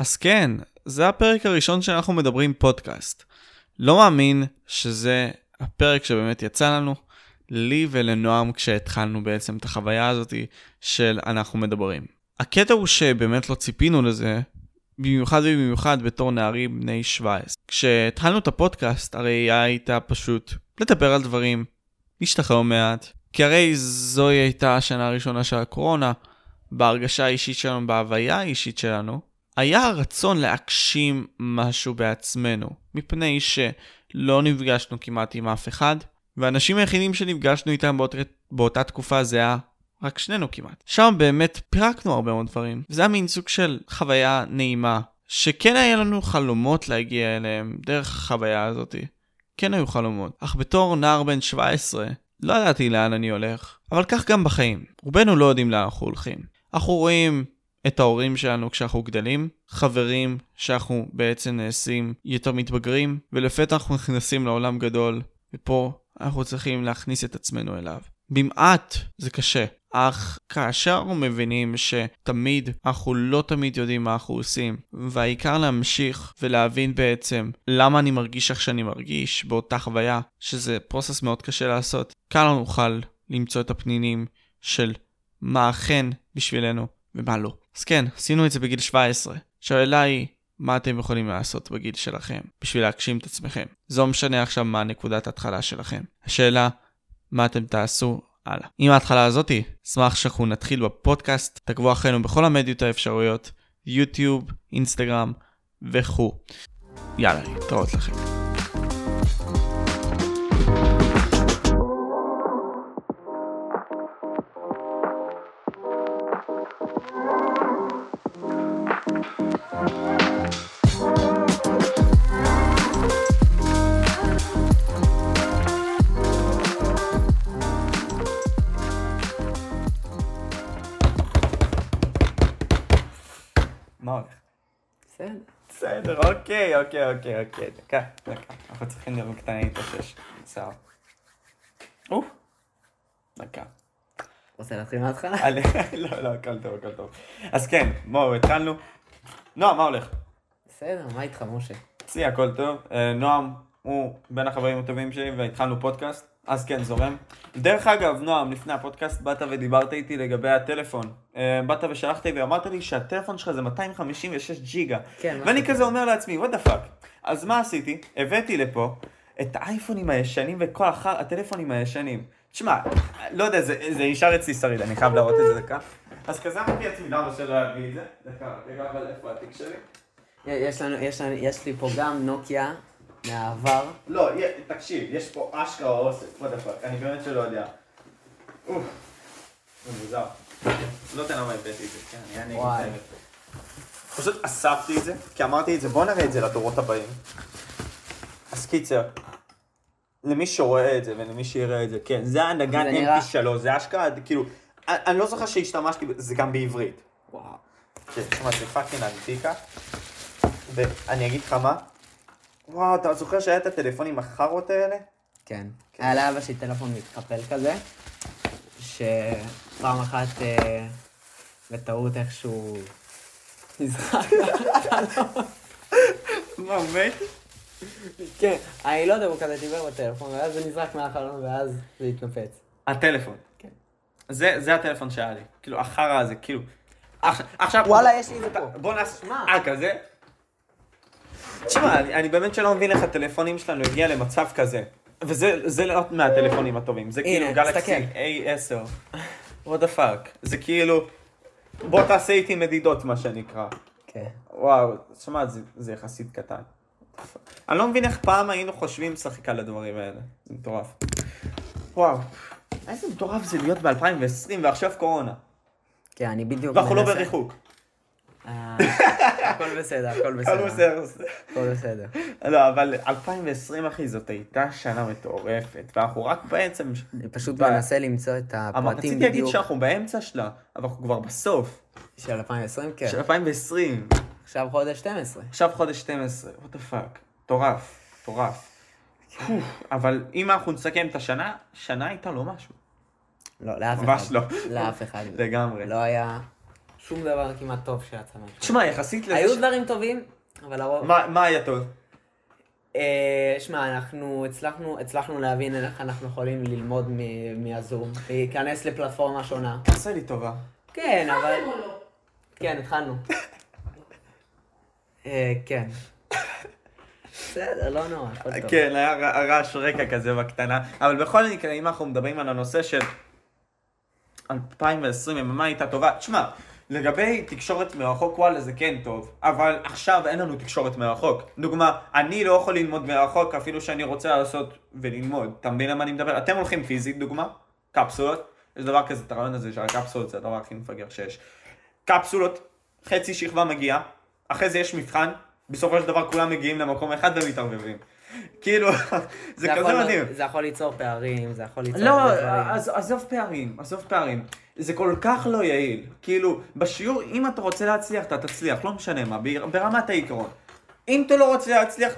אז כן, זה הפרק הראשון שאנחנו מדברים פודקאסט. לא מאמין שזה הפרק שבאמת יצא לנו, לי ולנועם כשהתחלנו בעצם את החוויה הזאת של אנחנו מדברים. הקטע הוא שבאמת לא ציפינו לזה, במיוחד ובמיוחד בתור נערים בני 17. כשהתחלנו את הפודקאסט, הראייה הייתה פשוט לדבר על דברים, להשתחרר מעט, כי הרי זוהי הייתה השנה הראשונה של הקורונה, בהרגשה האישית שלנו, בהוויה האישית שלנו, היה הרצון להגשים משהו בעצמנו, מפני שלא נפגשנו כמעט עם אף אחד, והאנשים היחידים שנפגשנו איתם באות, באותה תקופה זה היה רק שנינו כמעט. שם באמת פירקנו הרבה מאוד דברים, וזה היה מין סוג של חוויה נעימה, שכן היה לנו חלומות להגיע אליהם דרך החוויה הזאת. כן היו חלומות, אך בתור נער בן 17, לא ידעתי לאן אני הולך. אבל כך גם בחיים, רובנו לא יודעים לאן אנחנו הולכים. אנחנו רואים את ההורים שלנו כשאנחנו גדלים, חברים שאנחנו בעצם נעשים יותר מתבגרים, ולפתע אנחנו נכנסים לעולם גדול, ופה אנחנו צריכים להכניס את עצמנו אליו. במעט זה קשה, אך כאשר אנחנו מבינים שתמיד, אנחנו לא תמיד יודעים מה אנחנו עושים, והעיקר להמשיך ולהבין בעצם למה אני מרגיש איך שאני מרגיש באותה חוויה, שזה פרוסס מאוד קשה לעשות, קל לנו נוכל למצוא את הפנינים של מה אכן בשבילנו ומה לא. אז כן, עשינו את זה בגיל 17. השאלה היא, מה אתם יכולים לעשות בגיל שלכם בשביל להגשים את עצמכם? זה לא משנה עכשיו מה נקודת ההתחלה שלכם. השאלה, מה אתם תעשו הלאה. עם ההתחלה הזאתי, אשמח שאנחנו נתחיל בפודקאסט, תעקבו אחרינו בכל המדיות האפשרויות, יוטיוב, אינסטגרם וכו'. יאללה, להתראות לכם. אוקיי, אוקיי, אוקיי, אוקיי, דקה, דקה. אנחנו צריכים לראות קטנה להתאושש. בסדר. או, דקה. רוצה להתחיל מההתחלה? לא, לא, הכל טוב, הכל טוב. אז כן, בואו, התחלנו. נועם, מה הולך? בסדר, מה איתך, משה? אצלי הכל טוב. אה, נועם הוא בין החברים הטובים שלי, והתחלנו פודקאסט. אז כן, זורם. דרך אגב, נועם, לפני הפודקאסט באת ודיברת איתי לגבי הטלפון. Uh, באת ושלחת לי ואמרת לי שהטלפון שלך זה 256 ג'יגה. כן. ואני כזה אומר לעצמי, what the fuck. אז מה עשיתי? הבאתי לפה את האייפונים הישנים וכל אחר הטלפונים הישנים. תשמע, לא יודע, זה, זה נשאר אצלי שריד, אני חייב להראות את זה דקה. אז כזה אמרתי לעצמי, למה שלא אביא את זה? דקה, רגע, אבל איפה התיק שלי? יש לנו, יש לנו, יש לי פה גם נוקיה מהעבר. לא, תקשיב, יש פה אשכרה אוסף, the fuck, אני באמת שלא יודע. אוף, זה מוזר. לא יודע למה הבאתי את זה, כן, אני אגיד את האמת. פשוט אספתי את זה, כי אמרתי את זה, בוא נראה את זה לדורות הבאים. אז קיצר, למי שרואה את זה ולמי שיראה את זה, כן, זה הנגן mp3, זה אשכרה, כאילו, אני לא זוכר שהשתמשתי, זה גם בעברית. וואו. כן, תשמע, זה fucking אנטיקה. ואני אגיד לך מה, וואו, אתה זוכר שהיה את הטלפונים החארות האלה? כן. כן. היה לאבא שלי טלפון מתקפל כזה, שפעם אחת אה, בטעות איכשהו נזרק. מה, מת? כן, אני לא יודע, הוא כזה דיבר בטלפון, ואז זה נזרק מהחלון, ואז זה התנפץ. הטלפון. כן. זה הטלפון שהיה לי. כאילו, החרא הזה, כאילו... עכשיו... וואלה, יש לי את זה פה. בוא נעשה... אה, כזה? תשמע, אני, אני באמת שלא מבין איך הטלפונים שלנו הגיע למצב כזה. וזה לא מהטלפונים הטובים, זה כאילו גלקסי A10. what the fuck. זה כאילו, בוא תעשה איתי מדידות מה שנקרא. כן. וואו, תשמע, זה, זה יחסית קטן. אני לא מבין איך פעם היינו חושבים לשחק על הדברים האלה. זה מטורף. וואו, איזה מטורף זה להיות ב-2020 ועכשיו קורונה. כן, אני בדיוק... ואנחנו לא בריחוק. אה, הכל בסדר, הכל בסדר. הכל בסדר. הכל בסדר. לא, אבל 2020, אחי, זאת הייתה שנה מטורפת, ואנחנו רק באמצע... אני פשוט מנסה למצוא את הפרטים בדיוק. רציתי להגיד שאנחנו באמצע שלה, אבל אנחנו כבר בסוף. של 2020, כן. של 2020. עכשיו חודש 12. עכשיו חודש 12, what the fuck. מטורף, מטורף. אבל אם אנחנו נסכם את השנה, שנה הייתה לא משהו. לא, לאף אחד. ממש לא. לאף אחד. לגמרי. לא היה... שום דבר כמעט טוב שיצא מהשנה. תשמע, יחסית לזה... היו דברים טובים, אבל הרוב... מה מה היה טוב? אה, שמע, אנחנו הצלחנו, הצלחנו להבין איך אנחנו יכולים ללמוד מ- מהזום, להיכנס לפלטפורמה שונה. תעשה לי טובה. כן, אבל... לא? כן, התחלנו. אה, כן. בסדר, לא נורא, הכל טוב. כן, היה ר- רעש רקע כזה בקטנה, אבל בכל מקרה, אם אנחנו מדברים על הנושא של 2020, MMA הייתה טובה, תשמע, לגבי תקשורת מרחוק, וואלה, זה כן טוב, אבל עכשיו אין לנו תקשורת מרחוק. דוגמה, אני לא יכול ללמוד מרחוק אפילו שאני רוצה לעשות וללמוד. אתה מבין למה אני מדבר? אתם הולכים פיזית, דוגמה, קפסולות, יש דבר כזה, את הרעיון הזה של הקפסולות זה הדבר הכי מפגר שיש. קפסולות, חצי שכבה מגיעה, אחרי זה יש מבחן, בסופו של דבר כולם מגיעים למקום אחד ומתערבבים. כאילו, זה כזה מדהים. זה יכול ליצור פערים, זה יכול ליצור... לא, עזוב פערים, עזוב פערים. זה כל כך לא יעיל. כאילו, בשיעור, אם אתה רוצה להצליח, אתה תצליח, לא משנה מה, בר- ברמת העיקרון. אם אתה לא רוצה להצליח,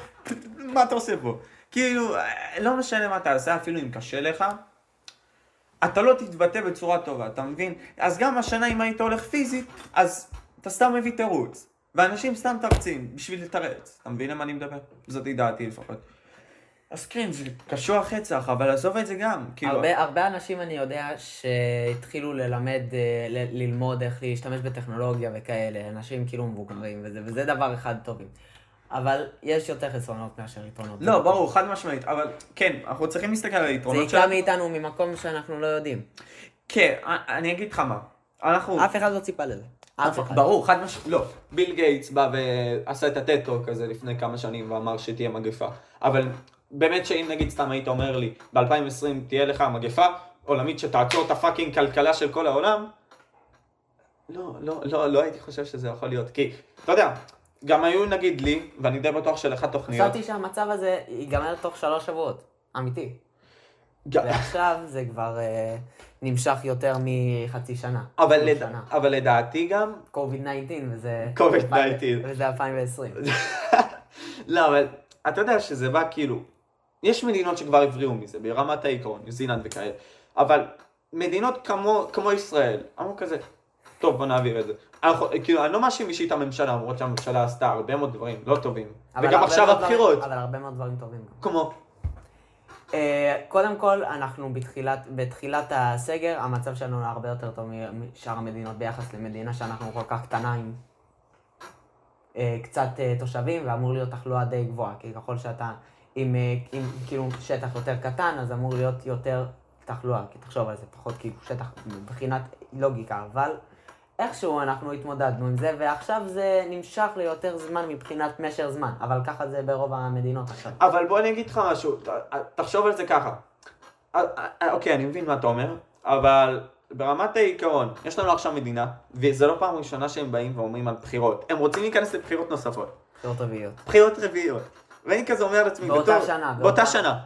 מה אתה עושה פה? כאילו, לא משנה מה תעשה, אפילו אם קשה לך, אתה לא תתבטא בצורה טובה, אתה מבין? אז גם השנה אם היית הולך פיזית, אז אתה סתם מביא תירוץ. ואנשים סתם תרצים בשביל לתרץ. אתה מבין למה אני מדבר? זאת דעתי לפחות. אז כן, זה קשוח רצח, אבל עזוב את זה גם. כאילו, הרבה, הרבה אנשים אני יודע שהתחילו ללמד, אה, ל- ללמוד איך להשתמש בטכנולוגיה וכאלה, אנשים כאילו מבוגרים וזה, וזה דבר אחד טובים. אבל יש יותר חסרונות מאשר יתרונות. לא, ברור, חד משמעית, אבל כן, אנחנו צריכים להסתכל על זה היתרונות יקרה מאיתנו ממקום שאנחנו לא יודעים. כן, אני אגיד לך מה. אנחנו... אף אחד לא ציפה לזה. אף אחד. ברור, חד משמעית, לא. ביל גייטס בא ועשה את ה TED Talk הזה לפני כמה שנים ואמר שתהיה מגפה. אבל באמת שאם נגיד סתם היית אומר לי, ב-2020 תהיה לך מגפה עולמית שתעצור את ה fucking כלכלה של כל העולם, לא, לא, לא, לא הייתי חושב שזה יכול להיות. כי, אתה יודע, גם היו נגיד לי, ואני די בטוח שלך תוכניות. חשבתי שהמצב הזה ייגמר תוך שלוש שבועות. אמיתי. ג- ועכשיו זה כבר אה, נמשך יותר מחצי שנה. אבל, לד... שנה. אבל לדעתי גם, קוביד 19 וזה... COVID-19. וזה 2020. לא, אבל אתה יודע שזה בא כאילו, יש מדינות שכבר הבריאו מזה, ברמת העיקרון, ניו זילנד וכאלה, אבל מדינות כמו, כמו ישראל, אמרו כזה, טוב בוא נעביר את זה. אנחנו, כאילו, אני לא מאשים אישית את הממשלה, למרות שהממשלה עשתה הרבה מאוד דברים לא טובים. וגם עכשיו הבחירות, אבל הרבה מאוד דברים טובים. כמו, קודם כל, אנחנו בתחילת, בתחילת הסגר, המצב שלנו הרבה יותר טוב משאר המדינות ביחס למדינה שאנחנו כל כך קטנה עם אה, קצת אה, תושבים, ואמור להיות תחלואה די גבוהה, כי ככל שאתה עם, אה, עם כאילו שטח יותר קטן, אז אמור להיות יותר תחלואה, כי תחשוב על זה, פחות כאילו שטח מבחינת לוגיקה, אבל איכשהו אנחנו התמודדנו עם זה, ועכשיו זה נמשך ליותר זמן מבחינת משך זמן, אבל ככה זה ברוב המדינות עכשיו. אבל בוא אני אגיד לך משהו, ת- תחשוב על זה ככה. אוקיי, אני מבין מה אתה אומר, אבל ברמת העיקרון, יש לנו עכשיו מדינה, וזה לא פעם ראשונה שהם באים ואומרים על בחירות. הם רוצים להיכנס לבחירות נוספות. בחירות רביעיות. בחירות רביעיות. ואני כזה אומר לעצמי, באותה בתור... שנה, באותה שנה.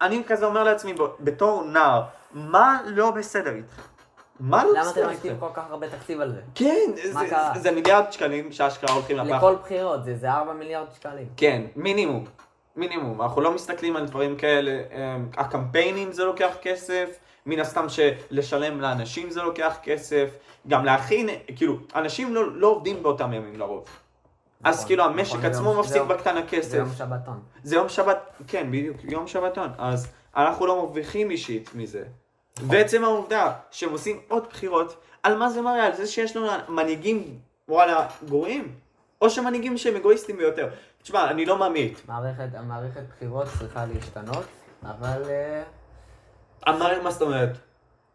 אני כזה אומר לעצמי, בתור נער, מה לא בסדר איתך? מה לא למה בסדר אתם משקיעים איתך? כל כך הרבה תקציב על זה? כן, זה- מיליארד שקלים שאשכרה הולכים לפח. לכל בחירות, זה- זה 4 מיליארד שקלים. כן, מינימום. מינימום. אנחנו לא מסתכלים על דברים כאלה. אמ, הקמפיינים זה לוקח כסף, מן הסתם שלשלם לאנשים זה לוקח כסף, גם להכין, כאילו, אנשים לא, לא עובדים באותם ימים לרוב. אז נכון, כאילו המשק נכון, עצמו זה יום- מפסיד זה. יום שבתון. זה יום שבת, כן, בדיוק, יום שבתון. אז אנחנו לא מרוויחים אישית מזה. ועצם העובדה שהם עושים עוד בחירות, על מה זה מראה? על זה שיש לנו מנהיגים, וואלה, גרועים? או שמנהיגים שהם אגואיסטים ביותר. תשמע, אני לא ממעיט. מערכת, המערכת בחירות צריכה להשתנות, אבל אה, אמר, מה זאת אומרת?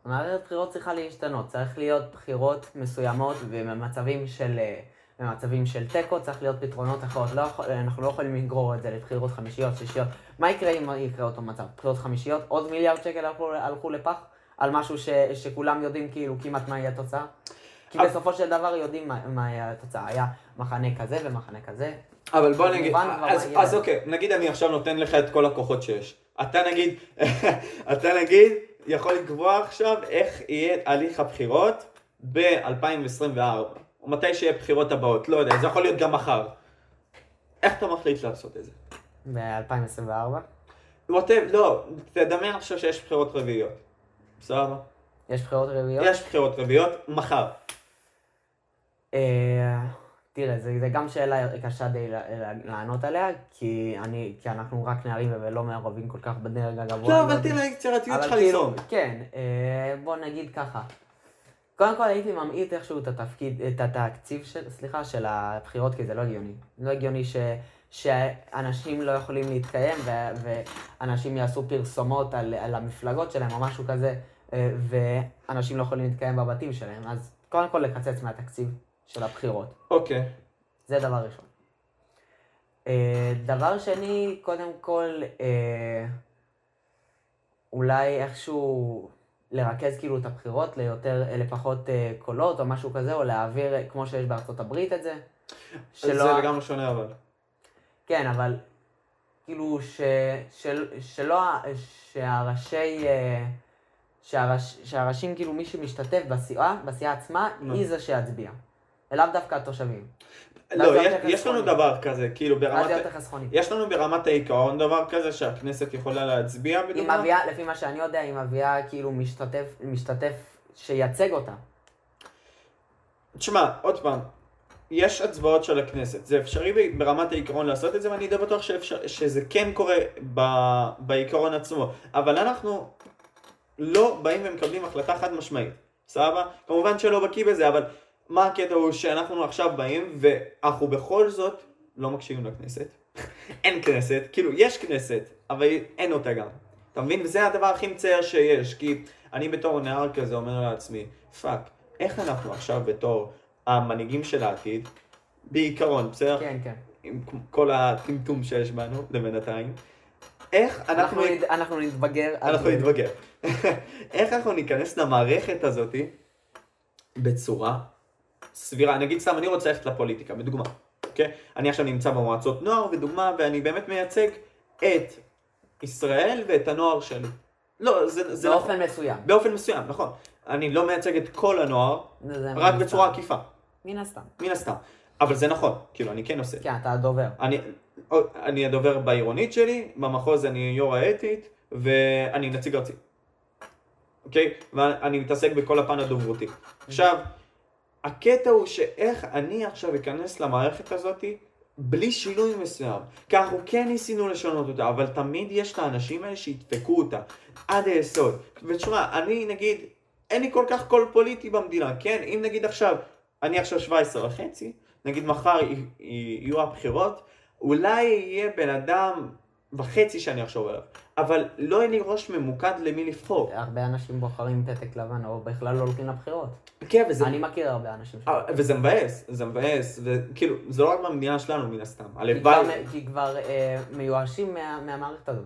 המערכת בחירות צריכה להשתנות. צריך להיות בחירות מסוימות ובמצבים של... אה, במצבים של תיקו צריך להיות פתרונות אחרות. לא יכול, אנחנו לא יכולים לגרור את זה לבחירות חמישיות, שישיות. מה יקרה אם יקרה אותו מצב? בחירות חמישיות? עוד מיליארד שקל הלכו, הלכו לפח? על משהו ש, שכולם יודעים כאילו כמעט מה יהיה התוצאה? כי אבל- בסופו של דבר יודעים מה, מה התוצאה. היה מחנה כזה ומחנה כזה. אבל בוא נגיד, אז. אז אוקיי, נגיד אני עכשיו נותן לך את כל הכוחות שיש. אתה נגיד, אתה נגיד יכול לקבוע עכשיו איך יהיה הליך הבחירות ב-2024, או מתי שיהיה בחירות הבאות, לא יודע, זה יכול להיות גם מחר. איך אתה מחליט לעשות את זה? ב-2024? ווטב, לא, תדמיין עכשיו שיש בחירות רביעיות. בסדר? יש בחירות רביעיות? יש בחירות רביעיות מחר. אה, תראה, זו גם שאלה קשה די לענות עליה, כי, אני, כי אנחנו רק נערים ולא מערבים כל כך בדרג הגבוה. לא, אבל תראה, היצירתיות שלך לזרום. כן, אה, בוא נגיד ככה. קודם כל הייתי ממעיט איכשהו את התפקיד, את התקציב של, סליחה, של הבחירות, כי זה לא הגיוני. לא הגיוני ש, שאנשים לא יכולים להתקיים ו, ואנשים יעשו פרסומות על, על המפלגות שלהם או משהו כזה, אה, ואנשים לא יכולים להתקיים בבתים שלהם. אז קודם כל לקצץ מהתקציב של הבחירות. אוקיי. זה דבר ראשון. אה, דבר שני, קודם כל, אה, אולי איכשהו לרכז כאילו את הבחירות ליותר, לפחות אה, קולות או משהו כזה, או להעביר, כמו שיש בארצות הברית את זה. שלא... זה לגמרי שונה אבל. כן, אבל כאילו ש, של, שלא, שהראשי, שהראש, שהראשים, כאילו מי שמשתתף בסיעה, בסיעה עצמה, היא זה שיצביע. לאו דווקא התושבים. לא, יש, לנו דבר כזה, כאילו ברמת... יותר חסכוני. יש לנו ברמת העיקרון דבר כזה שהכנסת יכולה להצביע בדוגמה? היא מביאה, לפי מה שאני יודע, היא מביאה כאילו משתתף, משתתף שייצג אותה. תשמע, עוד פעם, יש הצבעות של הכנסת, זה אפשרי ברמת העיקרון לעשות את זה, ואני די בטוח שאפשר, שזה כן קורה ב, בעיקרון עצמו, אבל אנחנו לא באים ומקבלים החלטה חד משמעית, סבבה? כמובן שלא בקיא בזה, אבל מה הקטע הוא שאנחנו עכשיו באים ואנחנו בכל זאת לא מקשיבים לכנסת. אין כנסת, כאילו יש כנסת, אבל אין אותה גם. אתה מבין? וזה הדבר הכי מצער שיש, כי אני בתור נער כזה אומר לעצמי, fuck, איך אנחנו עכשיו בתור המנהיגים של העתיד, בעיקרון, בסדר? כן, כן. עם כל הטמטום שיש בנו, לבינתיים. איך אנחנו... אנחנו, אנחנו נתבגר. אנחנו נתבגר. איך אנחנו ניכנס למערכת הזאתי בצורה סבירה, נגיד סתם אני רוצה ללכת לפוליטיקה, בדוגמה, אוקיי? אני עכשיו נמצא במועצות נוער, ודוגמה, ואני באמת מייצג את ישראל ואת הנוער שלי. לא, זה, זה באופן נכון. מסוים. באופן מסוים, נכון. אני לא מייצג את כל הנוער, רק בצורה עקיפה. מן הסתם. מן הסתם. אבל זה נכון, כאילו, אני כן עושה. כן, אתה הדובר. אני, אני הדובר בעירונית שלי, במחוז אני יו"ר האתית, ואני נציג ארצי. אוקיי? ואני מתעסק בכל הפן הדוברותי. עכשיו, הקטע הוא שאיך אני עכשיו אכנס למערכת הזאת בלי שינוי מסוים. כי אנחנו כן ניסינו לשנות אותה, אבל תמיד יש את האנשים האלה שידפקו אותה עד היסוד. ותשמע, אני נגיד, אין לי כל כך קול פוליטי במדינה, כן? אם נגיד עכשיו, אני עכשיו 17 וחצי, נגיד מחר יהיו הבחירות, אולי יהיה בן אדם וחצי שאני אחשוב עליו. אבל לא אין לי ראש ממוקד למי לבחור. הרבה אנשים בוחרים פתק לבן, או בכלל לא הולכים לבחירות. כן, וזה... אני מכיר הרבה אנשים ש... אה, וזה מבאס, זה מבאס, וכאילו, זה לא רק במדינה שלנו מן הסתם. הלוואי... כי כבר אה, מיואשים מה, מהמערכת הזאת.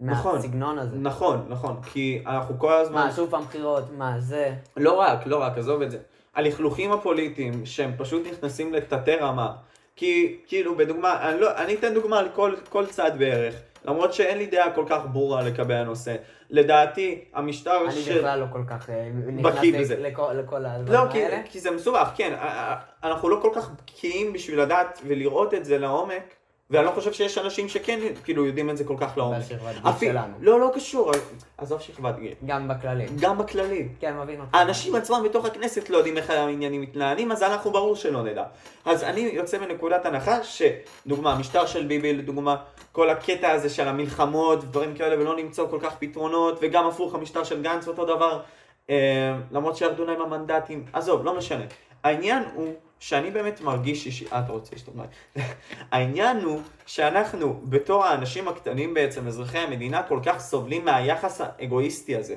נכון, מהסגנון הזה. נכון, נכון, כי אנחנו כל הזמן... מה, שוב פעם בחירות, מה, זה... לא רק, לא רק, עזוב את זה. הלכלוכים הפוליטיים, שהם פשוט נכנסים לתתי רמה. כי, כאילו, בדוגמה, אני, לא, אני אתן דוגמה לכל צד בערך. למרות שאין לי דעה כל כך ברורה לגבי הנושא. לדעתי, המשטר אני ש... אני בכלל לא כל כך אה, בקיא בזה. לכל, לכל הדברים לא, האלה. לא, כי, כי זה מסובך, כן. אנחנו לא כל כך בקיאים בשביל לדעת ולראות את זה לעומק. ואני לא חושב שיש אנשים שכן כאילו יודעים את זה כל כך לעומק. בשכבת גיל שלנו. לא, לא קשור, עזוב שכבת גיל. גם בכללי. גם בכללי. כן, מבין אותך. האנשים עצמם בתוך הכנסת לא יודעים איך העניינים מתנהלים, אז אנחנו ברור שלא נדע. אז אני יוצא מנקודת הנחה שדוגמה, המשטר של ביבי לדוגמה, כל הקטע הזה של המלחמות ודברים כאלה ולא למצוא כל כך פתרונות, וגם הפוך המשטר של גנץ אותו דבר, אה, למרות שירדו להם המנדטים, עזוב, לא משנה. העניין הוא שאני באמת מרגיש שיש... אה, אתה רוצה לשתות מים. העניין הוא שאנחנו, בתור האנשים הקטנים בעצם, אזרחי המדינה, כל כך סובלים מהיחס האגואיסטי הזה.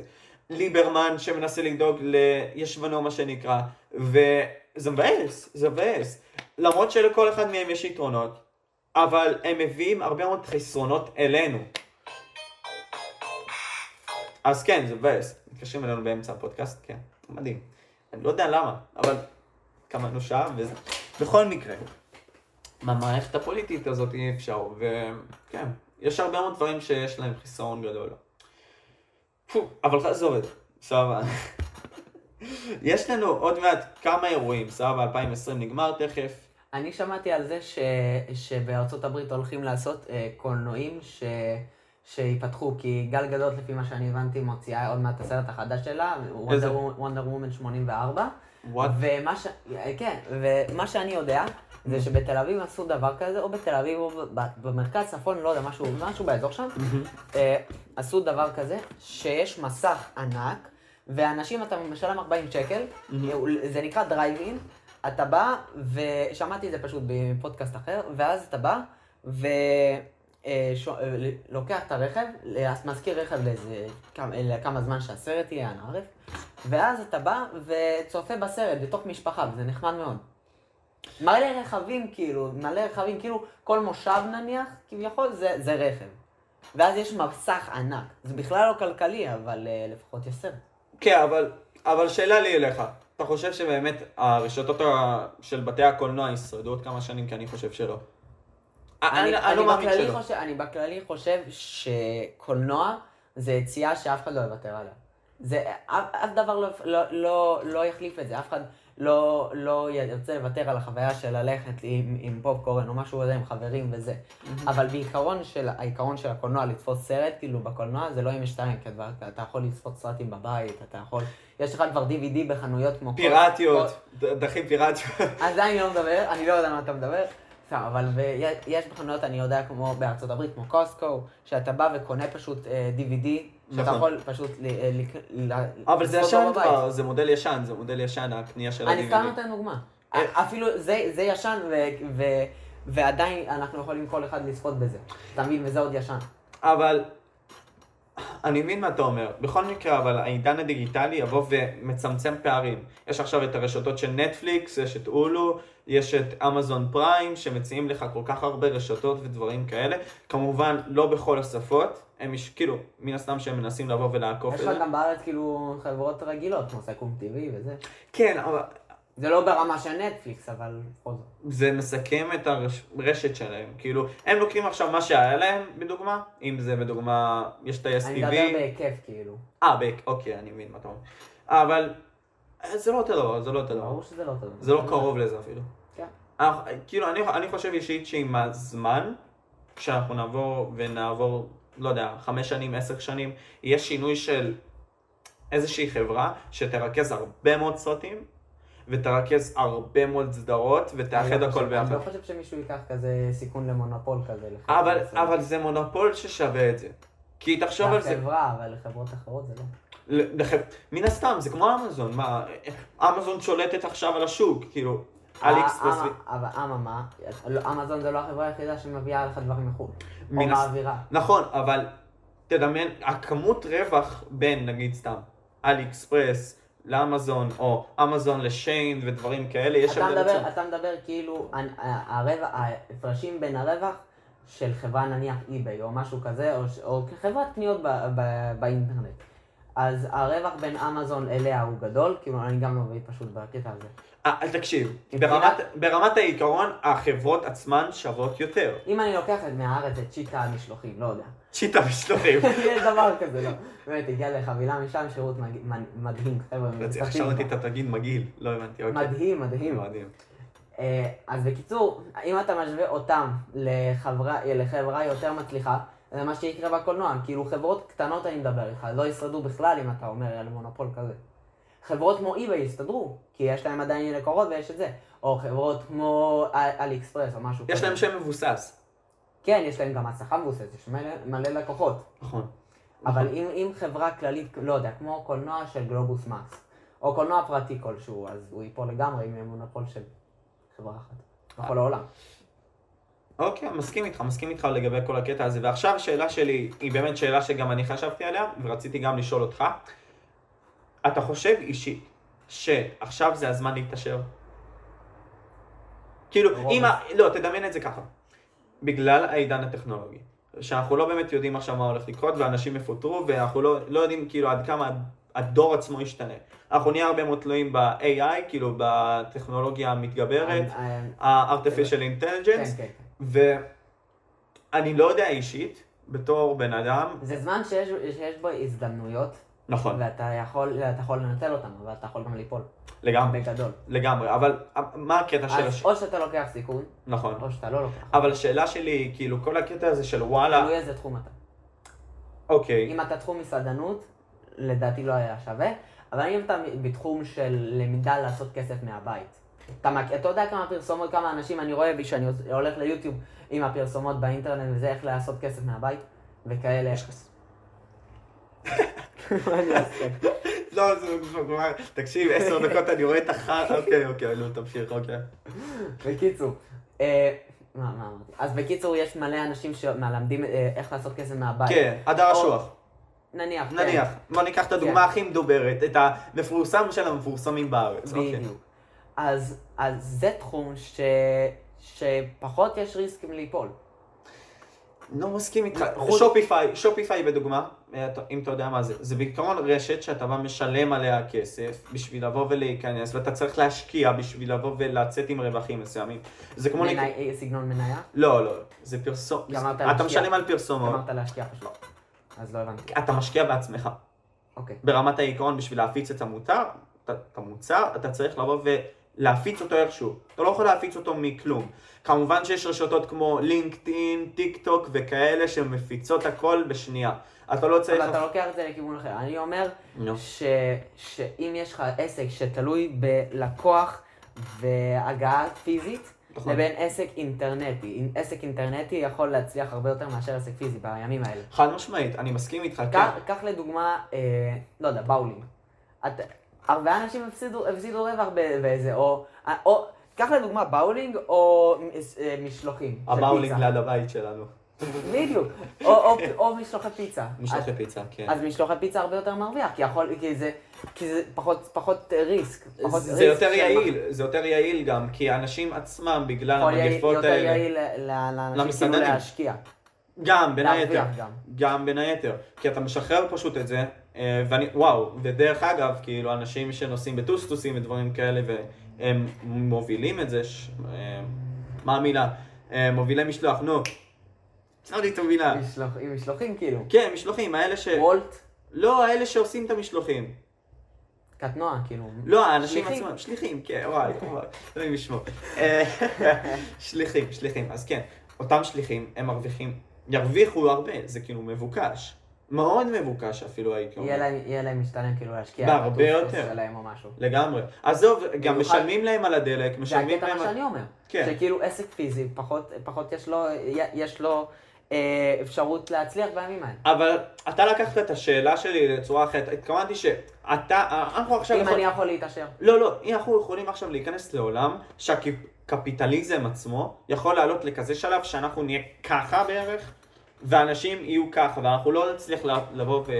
ליברמן שמנסה לדאוג לישבנו, מה שנקרא, וזה מבאס, זה מבאס. למרות שלכל אחד מהם יש יתרונות, אבל הם מביאים הרבה מאוד חסרונות אלינו. אז כן, זה מבאס. מתקשרים אלינו באמצע הפודקאסט, כן, מדהים. אני לא יודע למה, אבל קמנו שעה וזה. בכל מקרה, במערכת הפוליטית הזאת אי אפשר, וכן, יש הרבה מאוד דברים שיש להם חיסרון גדול. פו, אבל את זה, סבבה. יש לנו עוד מעט כמה אירועים, סבבה, 2020 נגמר תכף. אני שמעתי על זה ש... שבארצות הברית הולכים לעשות אה, קולנועים ש... שיפתחו, כי גל גדות, לפי מה שאני הבנתי, מוציאה עוד מעט הסרט החדש שלה, וונדר וומן 84. וואט? ומה ש... כן, ומה שאני יודע, זה שבתל אביב עשו דבר כזה, או בתל אביב או במרכז, צפון, לא יודע, משהו, משהו באזור שם, אה, עשו דבר כזה, שיש מסך ענק, ואנשים, אתה משלם 40 שקל, זה נקרא דרייב אין, אתה בא, ושמעתי את זה פשוט בפודקאסט אחר, ואז אתה בא, ולוקח את הרכב, משכיר רכב לאיזה כמה- לכמה זמן שהסרט יהיה, אנא ערף, ואז אתה בא וצופה בסרט בתור משפחה, וזה נחמד מאוד. מלא רכבים כאילו, מלא רכבים, כאילו כל מושב נניח, כביכול זה, זה רכב. ואז יש מסך ענק. זה בכלל לא כלכלי, אבל uh, לפחות יש סרט. כן, אבל, אבל שאלה לי אליך. אתה חושב שבאמת הרשתות של בתי הקולנוע ישרדו עוד כמה שנים? כי אני חושב שלא. אני, אני, לא מאמין בכללי. חושב, אני בכללי חושב שקולנוע זה יציאה שאף אחד לא יוותר עליה. זה, אף, אף דבר לא, לא, לא, לא יחליף את זה, אף אחד לא, לא ירצה לוותר על החוויה של ללכת עם, עם פופקורן או משהו כזה עם חברים וזה. אבל בעיקרון של, העיקרון של הקולנוע לתפוס סרט, כאילו בקולנוע זה לא יש שתיים, כי אתה, אתה יכול לצפות סרטים בבית, אתה יכול, יש לך כבר DVD בחנויות כמו... כל- פיראטיות, ד- דרכים פיראטיות. על זה אני לא מדבר, אני לא יודע מה אתה מדבר. סתם, אבל יש בחנויות, אני יודע, כמו בארצות הברית, כמו קוסקו, שאתה בא וקונה פשוט אה, DVD, שאתה נכון. יכול פשוט ל- אה, אבל זה ישן. כבר, זה מודל ישן, זה מודל ישן, הקנייה של אני סתם ה-DVD. נותן דוגמה. אה. אפילו זה ישן, ועדיין אנחנו יכולים כל אחד לצפות בזה. אתה מבין? וזה עוד ישן. אבל אני מבין מה אתה אומר. בכל מקרה, אבל העידן הדיגיטלי יבוא ומצמצם פערים. יש עכשיו את הרשתות של נטפליקס, יש את אולו, יש את אמזון פריים, שמציעים לך כל כך הרבה רשתות ודברים כאלה. כמובן, לא בכל השפות. הם יש, כאילו, מן הסתם שהם מנסים לבוא ולעקוף יש את לך זה. גם בארץ כאילו חברות רגילות, כמו סקום TV וזה. כן, אבל זה לא ברמה של נטפליקס, אבל בכל זאת. זה מסכם את הרשת שלהם. כאילו, הם לוקחים עכשיו מה שהיה להם, בדוגמה, אם זה בדוגמה, יש טייס אני TV. מדבר בהיקף כאילו. אה, בק, אוקיי, אני מבין מה אתה אומר. אבל אה, זה לא אותו דבר, זה לא אותו דבר. ברור שזה לא טוב. זה לא קרוב לזה אפילו. כאילו, אני, אני חושב אישית שעם הזמן, כשאנחנו נעבור ונעבור, לא יודע, חמש שנים, עשר שנים, יהיה שינוי של איזושהי חברה שתרכז הרבה מאוד סרטים, ותרכז הרבה מאוד סדרות, ותאחד לא הכל ביחד. אני לא חושב שמישהו ייקח כזה סיכון למונופול כזה. אבל. אבל זה מונופול ששווה את זה. כי תחשוב על זה, לחברה, אבל לחברות אחרות זה לא. לח- מן הסתם, זה כמו אמזון, מה, אמזון שולטת עכשיו על השוק, כאילו, אקספרס, אה, אמ- אבל אממה, לא, אמזון זה לא החברה היחידה שמביאה לך דברים מחו"ל. או מעבירה. נכון, אבל תדמיין, הכמות רווח בין, נגיד סתם, אלי אקספרס לאמזון, או אמזון לשיין ודברים כאלה, יש הבדל עצום. אתה מדבר כאילו, ההפרשים בין הרווח של חברה נניח אי-ביי או משהו כזה, או, או כחברת קניות באינטרנט. אז הרווח בין אמזון אליה הוא גדול, כאילו אני גם לא מבין פשוט בקטע הזה. אה, אז תקשיב, ברמת- ברמת העיקרון, החברות עצמן שוות יותר. אם אני לוקח את מהארץ את צ'יטה המשלוחים, לא יודע. צ'יטה משלוחים. יש דבר כזה, לא. באמת, הגיע לחבילה משם, שירות מג- מדהים, חבר'ה. עכשיו מצפים שמעתי בה. את התגיד מגעיל, לא הבנתי, אוקיי. מדהים, מדהים. מדהים. אה, אז בקיצור, אם אתה משווה אותם לחברה, לחברה יותר מצליחה, זה מה שיקרה בקולנוע. כאילו חברות קטנות אני מדבר איתך, לא ישרדו בכלל אם אתה אומר על מונופול כזה. חברות כמו אי-ביי יסתדרו, כי יש להם עדיין לקוחות ויש את זה. או חברות כמו אלי אקספרס או משהו יש להם שם מבוסס. כן, יש להם גם הצלחה מבוססת, יש מלא, מלא לקוחות. נכון. אבל אם, אם חברה כללית, לא יודע, כמו קולנוע של גלובוס מקס, או קולנוע פרטי כלשהו, אז הוא ייפול לגמרי עם מונופול של חברה אחת. בכל העולם. אוקיי, מסכים איתך, מסכים איתך לגבי כל הקטע הזה. ועכשיו השאלה שלי, היא באמת שאלה שגם אני חשבתי עליה, ורציתי גם לשאול אותך. אתה חושב אישית שעכשיו זה הזמן להתעשר? כאילו, אם... ה- לא, תדמיין את זה ככה. בגלל העידן הטכנולוגי, שאנחנו לא באמת יודעים עכשיו מה הולך לקרות, ואנשים יפוטרו, ואנחנו לא, לא יודעים כאילו עד כמה הדור עצמו ישתנה. אנחנו נהיה הרבה מאוד תלויים ב-AI, כאילו בטכנולוגיה המתגברת, ה-artificial כן, intelligence, כן. ואני לא יודע אישית, בתור בן אדם, זה זמן שיש, שיש בו הזדמנויות, נכון, ואתה יכול, אתה יכול לנצל אותם, אבל אתה יכול גם ליפול, לגמרי, בגדול. לגמרי, אבל מה הקטע של... אז. או שאתה לוקח סיכון, נכון, או שאתה לא לוקח. אבל השאלה שלי כאילו, כל הקטע הזה של וואלה, תלוי איזה תחום אתה. אוקיי, אם אתה תחום מסעדנות, לדעתי לא היה שווה, אבל אם אתה בתחום של למידה לעשות כסף מהבית, אתה, אתה יודע כמה פרסומות, כמה אנשים אני רואה כשאני הולך ליוטיוב עם הפרסומות באינטרנט וזה איך לעשות כסף מהבית וכאלה. יש לך... מה אני אעשה? לא, זה כלומר, תקשיב, עשר דקות אני רואה את החר... אוקיי, אוקיי, נו, תמשיך, אוקיי. בקיצור, אה, מה, מה אמרתי? אז בקיצור, יש מלא אנשים שמלמדים אה, איך לעשות כסף מהבית. כן, הדר אשוח. נניח, כן. נניח, בוא ניקח את הדוגמה כן. הכי מדוברת, את המפורסם של המפורסמים בארץ. אוקיי. בדיוק. אז, אז זה תחום ש, שפחות יש ריסקים ליפול. לא מסכים איתך. שופיפיי, שופיפיי בדוגמה, אה, אם אתה יודע מה זה, זה בעיקרון רשת שאתה בא משלם עליה כסף בשביל לבוא ולהיכנס, ואתה צריך להשקיע בשביל לבוא ולצאת עם רווחים מסוימים. זה כמו... מני- נק- אה, סגנון מניה? לא, לא, זה פרסום... אתה. משלם על פרסומות, אמרת להשקיע פשוט. אז לא הבנתי. אתה משקיע בעצמך. אוקיי. ברמת העיקרון בשביל להפיץ את המוצר, את את המוצר, אתה צריך לבוא ולהפיץ אותו איכשהו. אתה לא יכול להפיץ אותו מכלום. כמובן שיש רשתות כמו לינקדאין, טיק טוק וכאלה שמפיצות הכל בשנייה. אתה לא צריך... אבל אתה לוקח את זה לכיוון אחר. אני אומר נו. ש, שאם יש לך עסק שתלוי בלקוח והגעה פיזית, נכון. לבין עסק אינטרנטי. עסק אינטרנטי יכול להצליח הרבה יותר מאשר עסק פיזי בימים האלה. חד משמעית, אני מסכים איתך, כן. קח, קח לדוגמה, אה, לא יודע, באולינג. את, הרבה אנשים הפסידו, הפסידו רווח באיזה, או, או, קח לדוגמה באולינג או אה, משלוחים. של הבאולינג. ליד הבית שלנו. בדיוק. או, או, או משלוחי פיצה. משלוחי אז, פיצה, כן. אז משלוחי פיצה הרבה יותר מרוויח, כי, יכול, כי, זה, כי זה פחות, פחות risk. פחות זה risk יותר יעיל, זה יותר יעיל גם, כי האנשים עצמם, בגלל יעיל- המגפות יותר האלה, יעיל ל- ל- לאנשים כאילו. להשקיע. גם, בין היתר, גם. גם בין היתר, כי אתה משחרר פשוט את זה, ואני, וואו, ודרך אגב, כאילו, אנשים שנוסעים בטוסטוסים ודברים כאלה, והם מובילים את זה, ש... אה, מה המילה? אה, מובילי משלוח, נו, צר לי את המילה. משלוח, עם משלוחים כאילו. כן, משלוחים, האלה ש... וולט, לא, האלה שעושים את המשלוחים. קטנוע, כאילו. לא, האנשים שליחים. עצמם, שליחים, כן, וואי, וואי, אלוהים ישמור. אה, שליחים, שליחים, אז כן, אותם שליחים, הם מרוויחים, ירוויחו הרבה, זה כאילו מבוקש. מאוד מבוקש אפילו הייתי אומר. יהיה להם, משתלם כאילו להשקיע. בהרבה יותר. שלהם או משהו. לגמרי. עזוב, גם משלמים להם על הדלק, זה משלמים הקטע להם מה על... שאני אומר. כן. שכאילו עסק פיזי, פחות, יש לו, יש לו אה, אפשרות להצליח בימים האלה. אבל אתה לקחת את השאלה שלי לצורה אחרת, התכוונתי שאתה, אנחנו עכשיו... אם יכול- אני יכול להתעשר. לא, לא, אנחנו יכולים עכשיו להיכנס לעולם שהקפיטליזם עצמו יכול לעלות לכזה שלב שאנחנו נהיה ככה בערך, ואנשים יהיו ככה, ואנחנו לא נצליח לבוא ו...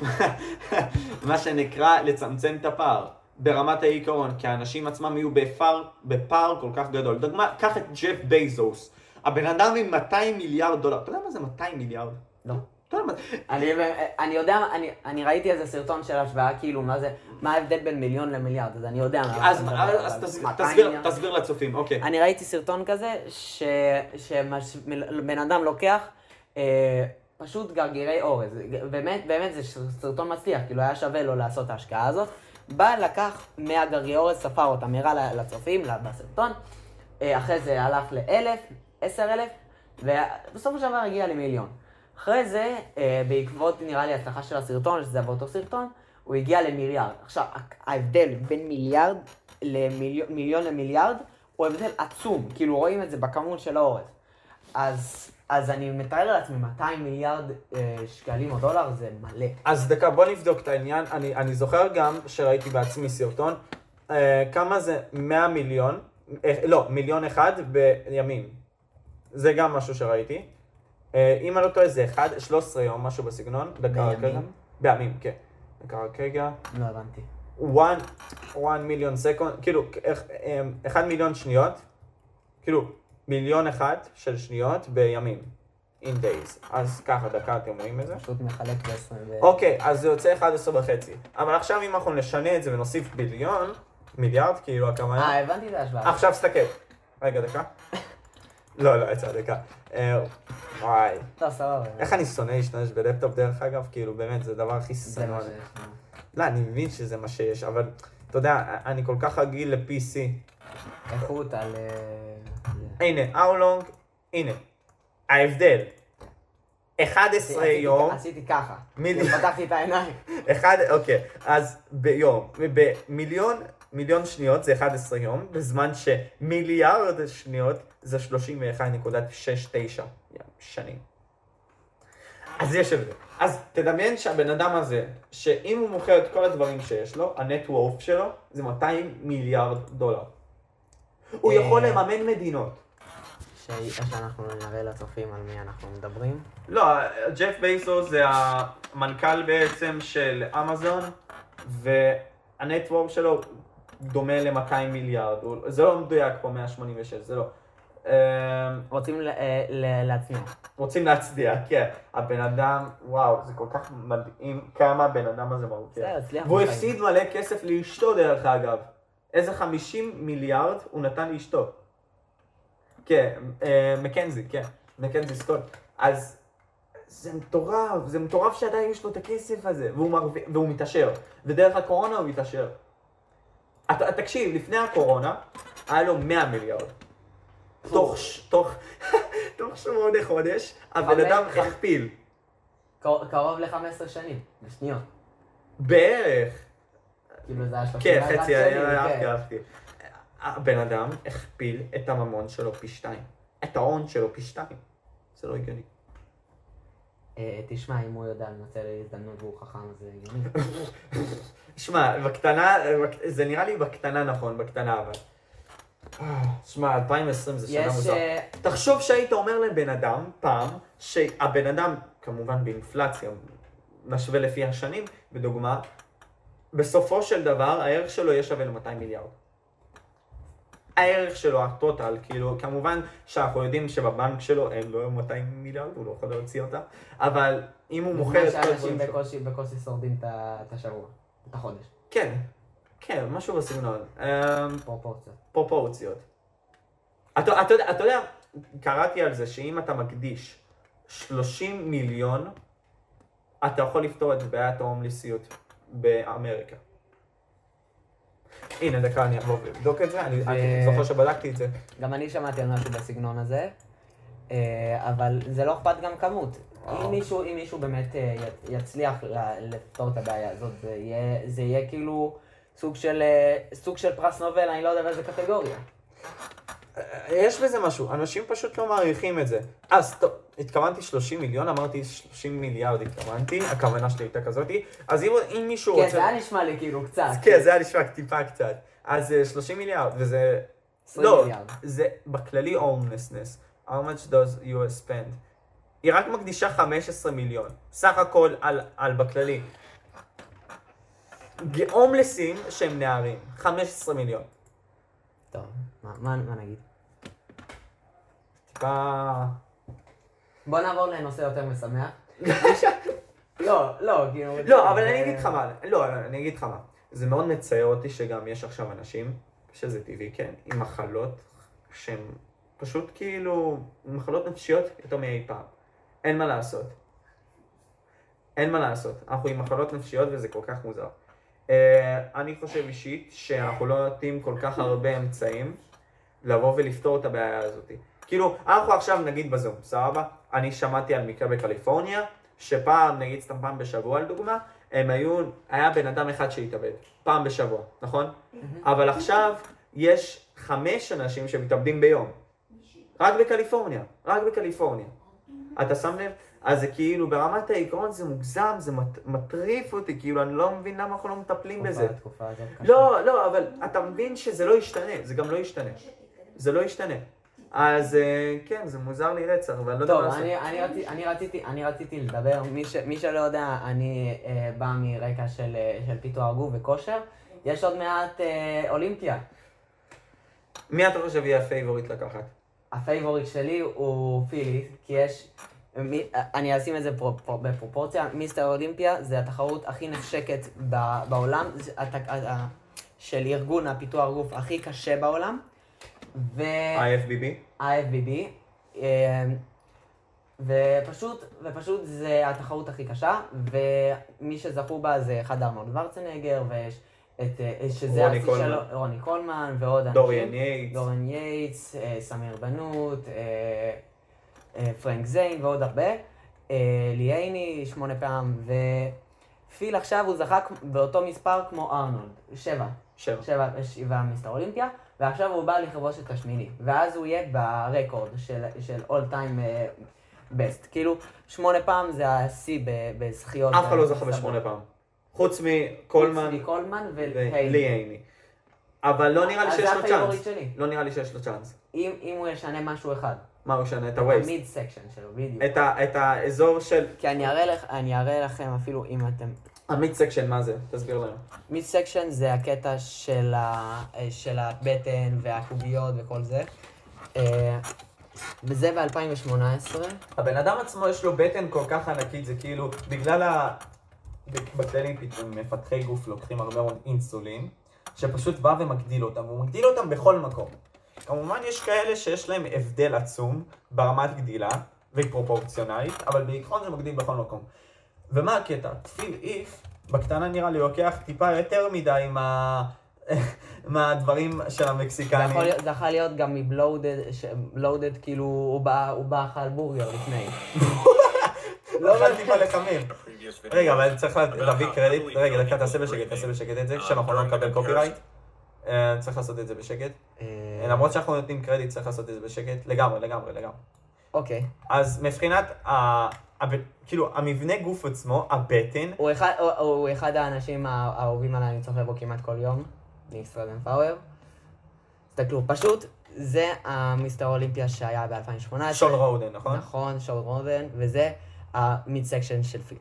מה שנקרא לצמצם את הפער ברמת העיקרון, כי האנשים עצמם יהיו בפער, בפער כל כך גדול. דוגמה, קח את ג'ף בייזוס, הבן אדם עם 200 מיליארד דולר, אתה יודע מה זה 200 מיליארד? לא. אני, אני יודע, אני, אני ראיתי איזה סרטון של השוואה, כאילו, מה זה, מה ההבדל בין מיליון למיליארד, אז אני יודע מה אז, אז תסביר, 200 תסביר? תסביר לצופים, אוקיי. אני ראיתי סרטון כזה. שבן אדם לוקח פשוט גרגירי אורז. באמת, באמת זה סרטון מצליח, כאילו היה שווה לו לעשות את ההשקעה הזאת. בא, לקח 100 גרגירי אורז, ספר אותם, הראה לצופים בסרטון. אה, אחרי זה הלך לאלף, עשר אלף, ובסופו של דבר הגיע למיליון. אחרי זה, אה, בעקבות נראה לי הצלחה של הסרטון, שזה באותו סרטון, הוא הגיע למיליארד. עכשיו, ההבדל בין מיליארד למיליון מיליון למיליארד הוא הבדל עצום, כאילו רואים את זה בכמות של האורז. אז, אז אני מתאר לעצמי 200 מיליארד אה, שקלים או דולר זה מלא. אז דקה, בוא נבדוק את העניין. אני, אני זוכר גם שראיתי בעצמי סרטון, אה, כמה זה 100 מיליון, אה, לא, מיליון אחד בימים. זה גם משהו שראיתי. אה, אם אני לא טועה זה 1, 13 יום, משהו בסגנון. דקה רק רגע. בימים? בימים, כן. דקה רק רגע. לא הבנתי. 1 מיליון סקונד, כאילו, איך- אה, 1 מיליון שניות, כאילו, מיליון אחד של שניות בימים. in days. אז ככה, דקה, אתם רואים את זה? פשוט מחלק ב-20 ו... אוקיי, אז זה יוצא 11 וחצי. אבל עכשיו אם אנחנו נשנה את זה ונוסיף ביליון, מיליארד, כאילו הכוונה... אה, הבנתי את ההשוואה. עכשיו תסתכל. רגע, דקה. לא, לא, יצא דקה. אה, וואי. לא, סבבה. איך אני שונא להשתמש בלפטופ דרך אגב, כאילו באמת, זה הדבר הכי שנוא. לא, אני מבין שזה מה שיש, אבל אתה יודע, אני כל כך רגיל ל-PC. איכות על... הנה, how long, הנה. ההבדל. 11 עשיתי- יום, עשיתי ככה. כאילו, פתחתי את העיניים. אחד, אוקיי, אז ביום, במיליון, מיליון שניות זה 11 יום, בזמן שמיליארד שניות זה 31.69 שנים. אז יש הבדל. אז תדמיין שהבן אדם הזה, שאם הוא מוכר את כל הדברים שיש לו, הנט וורף שלו זה 200 מיליארד דולר. הוא אה. יכול לממן מדינות. שאנחנו נראה לצופים על מי אנחנו מדברים. לא, ג'ף בייסוס זה המנכ"ל בעצם של אמזון, והנטוורק שלו דומה ל-200 מיליארד. זה לא מדויק פה 186, זה לא. אמ, רוצים אה, להצניע. רוצים להצדיע, כן. הבן אדם, וואו, זה כל כך מדהים כמה הבן אדם הזה הצליח והוא. הפסיד מלא כסף לאשתו דרך אגב. איזה 50 מיליארד הוא נתן לאשתו. כן, אה, מקנזי, כן, מקנזי סקוט. אז זה מטורף, זה מטורף שעדיין יש לו את הכסף הזה, והוא, מרוויח, והוא מתעשר. ודרך הקורונה הוא מתעשר. את, תקשיב, לפני הקורונה היה לו 100 מיליארד. תוך, ש- תוך, תוך שמונה חודש, הבן אדם הכפיל. קר- קרוב ל-15 שנים, בשניות. בערך. כאילו זה היה 30 כן, חצי, שנים, אהבתי, כן. אהבתי. הבן אדם הכפיל את הממון שלו פי שתיים. את ההון שלו פי שתיים. זה לא הגיוני. אה, תשמע, אם הוא יודע לנצל הזדמנות והוא חכם, זה הגיוני. שמע, בקטנה, בק- זה נראה לי בקטנה נכון, בקטנה אבל. שמע, 2020 זה שנה יש... מוזרה. אה, תחשוב שהיית אומר לבן אדם פעם, שהבן אדם, כמובן באינפלציה, נשווה לפי השנים, בדוגמה, בסופו של דבר הערך שלו יהיה שווה ל-200 מיליארד. הערך שלו, הטוטל, כאילו, כמובן שאנחנו יודעים שבבנק שלו אין לו 200 מיליארד, הוא לא יכול להוציא אותה, אבל אם הוא מוכר את כל שאנשים הדברים שלו... בקושי בקושי שורדים את השבוע, את החודש. כן, כן, משהו בסגנון. אמ, פרופורציות. פרופורציות. אתה, אתה, יודע- אתה יודע, קראתי על זה שאם אתה מקדיש 30 מיליון, אתה יכול לפתור את בעיית ההומלסיות באמריקה. הנה דקה, אני אבוא ואבדוק את זה, אני, ו- אני זוכר שבדקתי את זה. גם אני שמעתי על משהו בסגנון הזה, אה, אבל זה לא אכפת גם כמות. וואו. אם מישהו, אם מישהו באמת אה, יצליח לפתור את הבעיה הזאת, זה יהיה, זה יהיה כאילו סוג של, אה, סוג של פרס נובל, אני לא יודע באיזה קטגוריה. יש בזה משהו, אנשים פשוט לא מעריכים את זה. אז טוב, התכוונתי 30 מיליון, אמרתי 30 מיליארד התכוונתי, הכוונה שלי הייתה כזאתי, אז אם, אם מישהו כן, רוצה... זה היה נשמע לי כאילו קצת. כן, זה היה נשמע טיפה קצת. אז אה, 30 מיליארד, וזה... 20 לא, מיליארד. זה בכללי homelessness. How much does US spend? היא רק מקדישה 15 מיליון. סך הכל על, על בכללי. הומלסים שהם נערים, 15 מיליון. טוב, מה- מה מה נגיד? טיפה... בוא נעבור לנושא יותר משמח. לא, לא, כאילו... לא, אבל אני אגיד לך מה, לא, אני אגיד לך מה. זה מאוד מצער אותי שגם יש עכשיו אנשים, שזה טבעי, כן, עם מחלות שהן פשוט כאילו מחלות נפשיות יותר מאי פעם. אין מה לעשות. אין מה לעשות. אנחנו עם מחלות נפשיות וזה כל כך מוזר. Uh, אני חושב אישית שאנחנו לא נותנים כל כך הרבה אמצעים לבוא ולפתור את הבעיה הזאת. כאילו, אנחנו עכשיו נגיד בזום, סבבה? אני שמעתי על מקרה בקליפורניה, שפעם, נגיד סתם פעם בשבוע לדוגמה, הם היו, היה בן אדם אחד שהתאבד, פעם בשבוע, נכון? אבל עכשיו יש חמש אנשים שמתאבדים ביום. רק בקליפורניה, רק בקליפורניה. אתה שם לב? אז זה כאילו, ברמת העיקרון זה מוגזם, זה מט- מטריף אותי, כאילו, אני לא מבין למה אנחנו לא מטפלים בזה. תקופה- תקופה הזאת קשה. לא, לא, אבל אתה מבין שזה לא ישתנה, זה גם לא ישתנה. זה לא ישתנה. אז אה, כן, זה מוזר לי רצח, אבל אני לא יודע מה טוב, לעשות. אני, אני, רצי, אני, רציתי, אני רציתי לדבר, מי, ש, מי שלא יודע, אני אה, בא מרקע של, אה, של פיתוח גוף וכושר. יש עוד מעט אה, אולימפיה. מי אתה חושב יהיה ה favorite לקחת? ה favorite שלי הוא פיל הית', כי יש... מי, אני אשים את זה פרו, פרו, בפרופורציה, מיסטר אולימפיה זה התחרות הכי נחשקת בעולם, של ארגון הפיתוח גוף הכי קשה בעולם, ו... ה-IFBB? ה-IFBB, אה, ופשוט, ופשוט זה התחרות הכי קשה, ומי שזכו בה זה אחד ארנולד שוורצנגר, ויש את, אה, שזה רוני קולמן. שלו, רוני קולמן, ועוד אנשים. דוריאן יייטס. דוריאן יייטס, אה, סמיר בנות, אה, פרנק זיין ועוד הרבה. לי הייני שמונה פעם, ופיל עכשיו הוא זכה באותו מספר כמו ארנולד, שבע. שבע. שבע, שבע מיסטר אולימפיה, ועכשיו הוא בא לכבוש את השמיני. ואז הוא יהיה ב record של, של all time אה, best. כאילו, שמונה פעם זה השיא בזכיות. אף אחד לא זכה במצטבר. בשמונה פעם. חוץ מקולמן חוץ מקולמן ולי. הייני. אבל לא נראה לי שיש לו צ'אנס. לא נראה לי שיש לו צ'אנס. אם, אם הוא ישנה משהו אחד. מה הוא ישנה? את ה waist. ה mid section שלו, בדיוק. את ה- את האזור של... כי אני אראה, לך, אני אראה לכם אפילו אם אתם... ה mid section, מה זה? תסביר לנו. mid section זה הקטע של, ה, של הבטן והקוביות וכל זה. אה, וזה ב-2018. הבן אדם עצמו יש לו בטן כל כך ענקית, זה כאילו, בגלל ה... בכללי פתאום מפתחי גוף לוקחים הרבה מאוד אינסולין, שפשוט בא ומגדיל אותם, והוא מגדיל אותם בכל מקום. כמובן יש כאלה שיש להם הבדל עצום ברמת גדילה, והיא פרופורציונלית, אבל בעיקרון זה מגדיל בכל מקום. ומה הקטע? תפיל איף, בקטנה נראה לי לוקח טיפה יותר מדי מה... מהדברים של זה המקסיקנים. זה יכול להיות גם מבלודד, בלודד כאילו הוא בא, הוא בא אכל בורגר לפני. לא אכלתי טיפה לחמים. רגע, אבל צריך לה- להביא קרדיט. רגע, דקה, תעשה בשקט, תעשה בשקט את זה, שאנחנו לא נקבל קופירייט. אה, צריך לעשות את זה בשקט. אה, למרות שאנחנו נותנים קרדיט, צריך לעשות את זה בשקט. לגמרי, לגמרי, לגמרי. אוקיי. אז מבחינת, ה- כאילו, המבנה גוף עצמו, הבטן, הוא אחד- הוא- הוא אחד האנשים הא- האהובים עליי, אני צריך לבוא כמעט כל יום, מישראל פאוור. תסתכלו, פשוט זה המיסטר אולימפיה שהיה ב-2018. שון רודן, נכון? נכון, שון רודן, וזה המיד סקשן של פיל.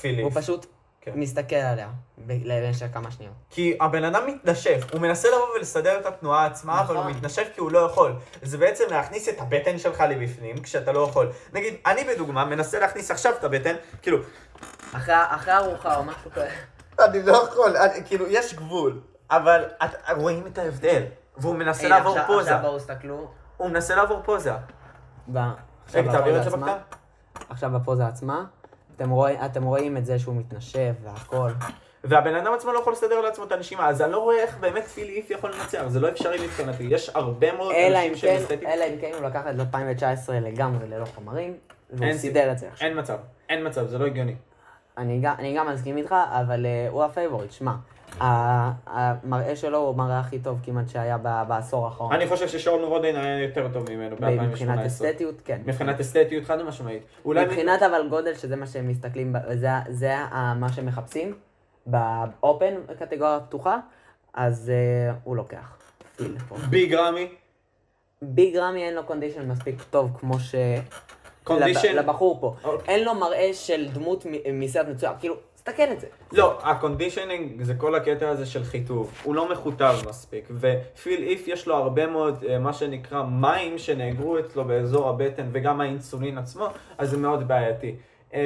פיליפ. הוא פשוט כן. מסתכל עליה ב- למשך כמה שניות. כי הבן אדם מתנשף, הוא מנסה לבוא ולסדר את התנועה עצמה, אבל הוא נכון. מתנשף כי הוא לא יכול. זה בעצם להכניס את הבטן שלך לבפנים, כשאתה לא יכול. נגיד, אני בדוגמה מנסה להכניס עכשיו את הבטן, כאילו, אחרי אחרי ארוחה או משהו כזה. אני לא יכול, אני, כאילו, יש גבול. אבל את, רואים את ההבדל. והוא מנסה הנה, לעבור עכשיו- פוזה. עכשיו בואו תסתכלו. הוא מנסה לעבור פוזה. ב- עכשיו רגע, תעביר את בפוזה זה. בקטן. עכשיו בפוזה עצמה. אתם רואים, אתם רואים את זה שהוא מתנשף והכל. והבן אדם עצמו לא יכול לסדר לעצמו את הנשימה, אז אני לא רואה איך באמת פיל הית' יכול לנצח, זה לא אפשרי מבחינתי. יש הרבה מאוד אנשים שהם כן, אסתטיים. אלא אם כן הוא לקח את 2019 לגמרי ללא חומרים, והוא סידר את זה עכשיו. אין מצב, אין מצב, זה לא הגיוני. אני גם- אני גם מסכים איתך, אבל אה, הוא ה favorite, שמע. המראה שלו הוא המראה הכי טוב כמעט שהיה בעשור האחרון. אני חושב ששון רודן היה יותר טוב ממנו מבחינת ב-2018. אסתטיות, כן. מבחינת אסתטיות חד משמעית. מבחינת אבל גודל, שזה מה שהם מסתכלים, זה, זה ה- מה שהם מחפשים, באופן קטגוריה פתוחה, אז uh, הוא לוקח. ביג רמי, ביג רמי אין לו condition מספיק טוב כמו ש... condition... לב- לבחור פה. אוקיי. אין לו מראה של דמות מסרט מצוין, כאילו, תסתכל את זה. לא, ה conditioning זה כל הקטע הזה של חיטוב. הוא לא מחוטב מספיק. ופיל הית' יש לו הרבה מאוד, אה, מה שנקרא, מים שנאגרו אצלו באזור הבטן, וגם האינסולין עצמו, אז זה מאוד בעייתי. אה,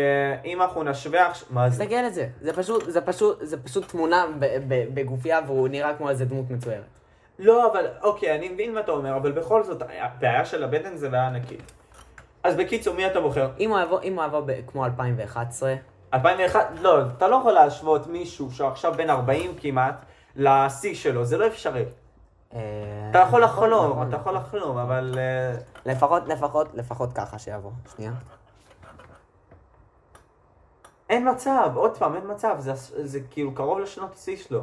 אם אנחנו נשווה עכשיו... מה זה? תסתכל את זה. זה פשוט, זה פשוט, זה פשוט תמונה בגופייה והוא נראה כמו איזה דמות מצוירת. לא, אבל, אוקיי, אני מבין מה אתה אומר, אבל בכל זאת, הבעיה של הבטן זה בעיה ענקית. אז בקיצור, מי אתה בוחר? אם הוא יבוא, אם הוא יבוא ב- כמו 2011, 2001, לא, אתה לא יכול להשוות מישהו שעכשיו בן 40 כמעט לשיא שלו, זה לא אפשרי. אה, אתה יכול לחלום, נכון, אתה יכול לחלום, אבל... אה, לפחות, לפחות, לפחות ככה שיבוא. שנייה. אין מצב, עוד פעם, אין מצב, זה, זה כאילו קרוב לשנות השיא שלו.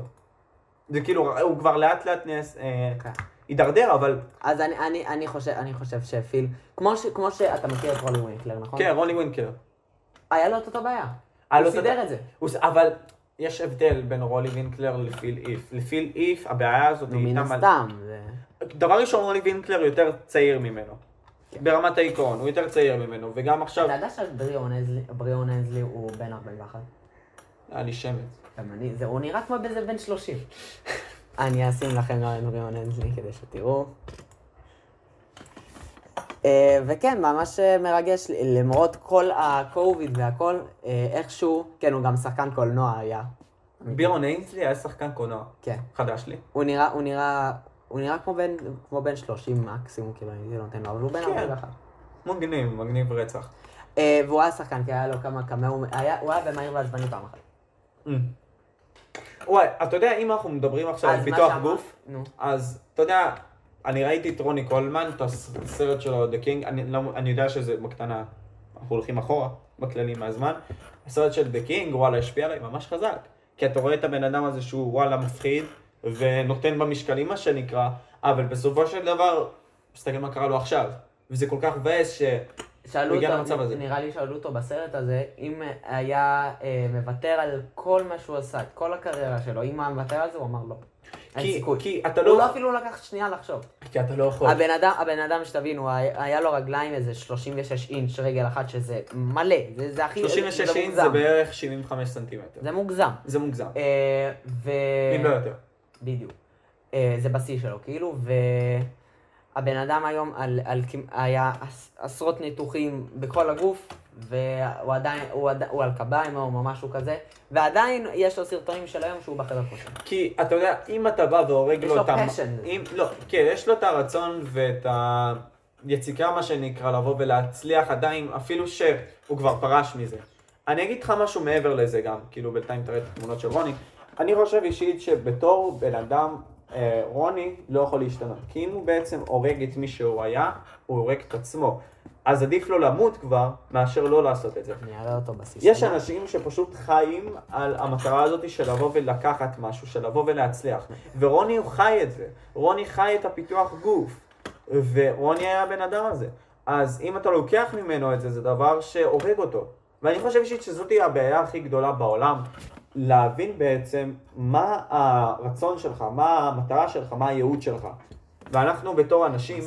זה כאילו, הוא כבר לאט לאט נס... אה, כן. הידרדר, אבל... אז אני, אני, אני, חושב, אני חושב שפיל, כמו, ש, כמו שאתה מכיר את רולי ווינקלר, נכון? כן, רוני ווינקלר. היה לו את אותו בעיה. הוא סידר את זה. אבל יש הבדל בין רולי וינקלר לפיל איף. לפיל איף, הבעיה הזאת היא מן איתה מלא. הסתם. זה... דבר ראשון, רולי וינקלר יותר צעיר ממנו. כן. ברמת העיקרון, הוא יותר צעיר ממנו, וגם עכשיו... אתה יודע שבריאון הנזלי הוא בן 41? היה לי שמץ. גם אני, זה, הוא נראה כמו באיזה בן 30. אני אשים לכם את בריאון הנזלי כדי שתראו. אה, וכן, ממש אה, מרגש, למרות כל הקוביד והכל, אה, איכשהו, כן, הוא גם שחקן קולנוע היה. בירון אינסלי היה שחקן קולנוע. כן. חדש לי. הוא נראה, הוא נראה, הוא נראה כמו בן, כמו בן 30 מקסימום, כאילו, אני לא נותן לו, אבל הוא בן כן. 41. מגניב, מגניב רצח. והוא היה שחקן, כי היה לו כמה קמאו, היה- הוא היה במהיר ועצבני פעם אחת. Mm. וואי, אתה יודע, אם אנחנו מדברים עכשיו על פיתוח גוף. אז אתה יודע, אני ראיתי את רוני קולמן, את הסרט שלו, The King, אני, לא, אני יודע שזה בקטנה, אנחנו הולכים אחורה בכללי מהזמן, הסרט של The King, וואלה, השפיע עליי ממש חזק. כי אתה רואה את הבן אדם הזה שהוא וואלה מפחיד, ונותן במשקלים מה שנקרא, אבל בסופו של דבר, מסתכל מה קרה לו עכשיו. וזה כל כך מבאס ש... שאלו אותו, למצב הזה. נראה לי שאלו אותו בסרט הזה, אם היה אה, מוותר על כל מה שהוא עשה, את כל הקריירה שלו, אם היה מוותר על זה, הוא אמר לא. כי. כי אתה הוא לא... לא אפילו לקח שנייה לחשוב. כי אתה לא יכול. הבן אדם, הבן אדם שתבינו, היה לו רגליים איזה 36 אינץ' רגל אחת, שזה מלא, זה, זה הכי... 36 זה אינץ' זה. בערך 75 סנטימטר. זה מוגזם. זה מוגזם. אה, ו... אם לא יותר. בדיוק. אה, זה בשיא שלו, כאילו, והבן אדם היום על, על, היה עש- עשרות ניתוחים בכל הגוף, והוא עדיין, הוא, עד, הוא על קביים או משהו כזה, ועדיין יש לו סרטונים של היום שהוא בחדר כושר. כי אתה יודע, אם אתה בא והורג יש לו לו את ה... passion. אם, לא, כן, יש לו את הרצון ואת היציקה, מה שנקרא, לבוא ולהצליח עדיין, אפילו שהוא כבר פרש מזה. אני אגיד לך משהו מעבר לזה גם, כאילו בינתיים תראה את התמונות של רוני. אני חושב אישית שבתור בן אדם, אה, רוני לא יכול להשתנות. כי אם הוא בעצם הורג את מי שהוא היה, הוא הורג את עצמו. אז עדיף לו למות כבר, מאשר לא לעשות את זה. אני אראה אותו בשיא יש. אנשים שפשוט חיים על המטרה הזאת של לבוא ולקחת משהו, של לבוא ולהצליח. ורוני הוא חי את זה. רוני חי את הפיתוח גוף. ורוני היה הבן אדם הזה. אז אם אתה לוקח ממנו את זה, זה דבר שהורג אותו. ואני חושב אישית שזאת הבעיה הכי גדולה בעולם, להבין בעצם מה הרצון שלך, מה המטרה שלך, מה הייעוד שלך. ואנחנו בתור אנשים.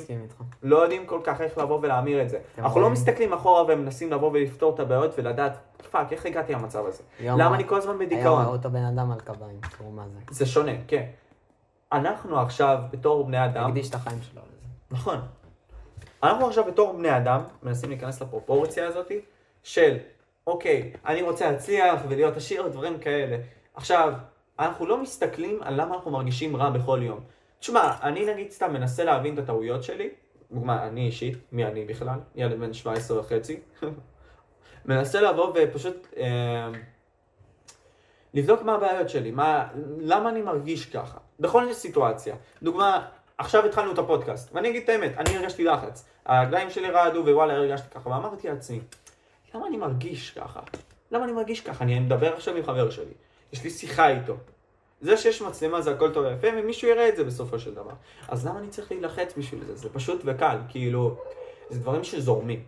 לא יודעים כל כך איך לבוא ולהמיר את זה. אנחנו לא? מסתכלים אחורה ומנסים לבוא ולפתור את הבעיות ולדעת, fuck, איך הגעתי למצב הזה? היום- למה אני כל הזמן היום בדיכאון? ראו אותו בן אדם על קביים, תראו מה זה. זה שונה, כן. אנחנו עכשיו, בתור בני אדם, הקדיש את החיים שלו לזה. נכון. אנחנו עכשיו בתור בני אדם, מנסים להיכנס לפרופורציה הזאת של, אוקיי, אני רוצה להצליח ולהיות עשיר ודברים כאלה. עכשיו, אנחנו לא מסתכלים על למה אנחנו מרגישים רע בכל יום. תשמע, אני נגיד סתם מנסה להבין את הטעויות שלי, דוגמה, אני אישית, מי אני בכלל? ילד בן 17 וחצי. מנסה לבוא ופשוט אה, לבדוק מה הבעיות שלי, מה, למה אני מרגיש ככה, בכל סיטואציה. דוגמה, עכשיו התחלנו את הפודקאסט, ואני אגיד את האמת, אני הרגשתי לחץ. הרגליים שלי רעדו ווואלה הרגשתי ככה, ואמרתי לעצמי, למה אני מרגיש ככה? למה אני מרגיש ככה? אני מדבר עכשיו עם חבר שלי, יש לי שיחה איתו. זה שיש מצלמה זה הכל טוב ויפה, ומישהו יראה את זה בסופו של דבר. אז למה אני צריך להילחץ בשביל זה? זה פשוט וקל, כאילו, זה דברים שזורמים.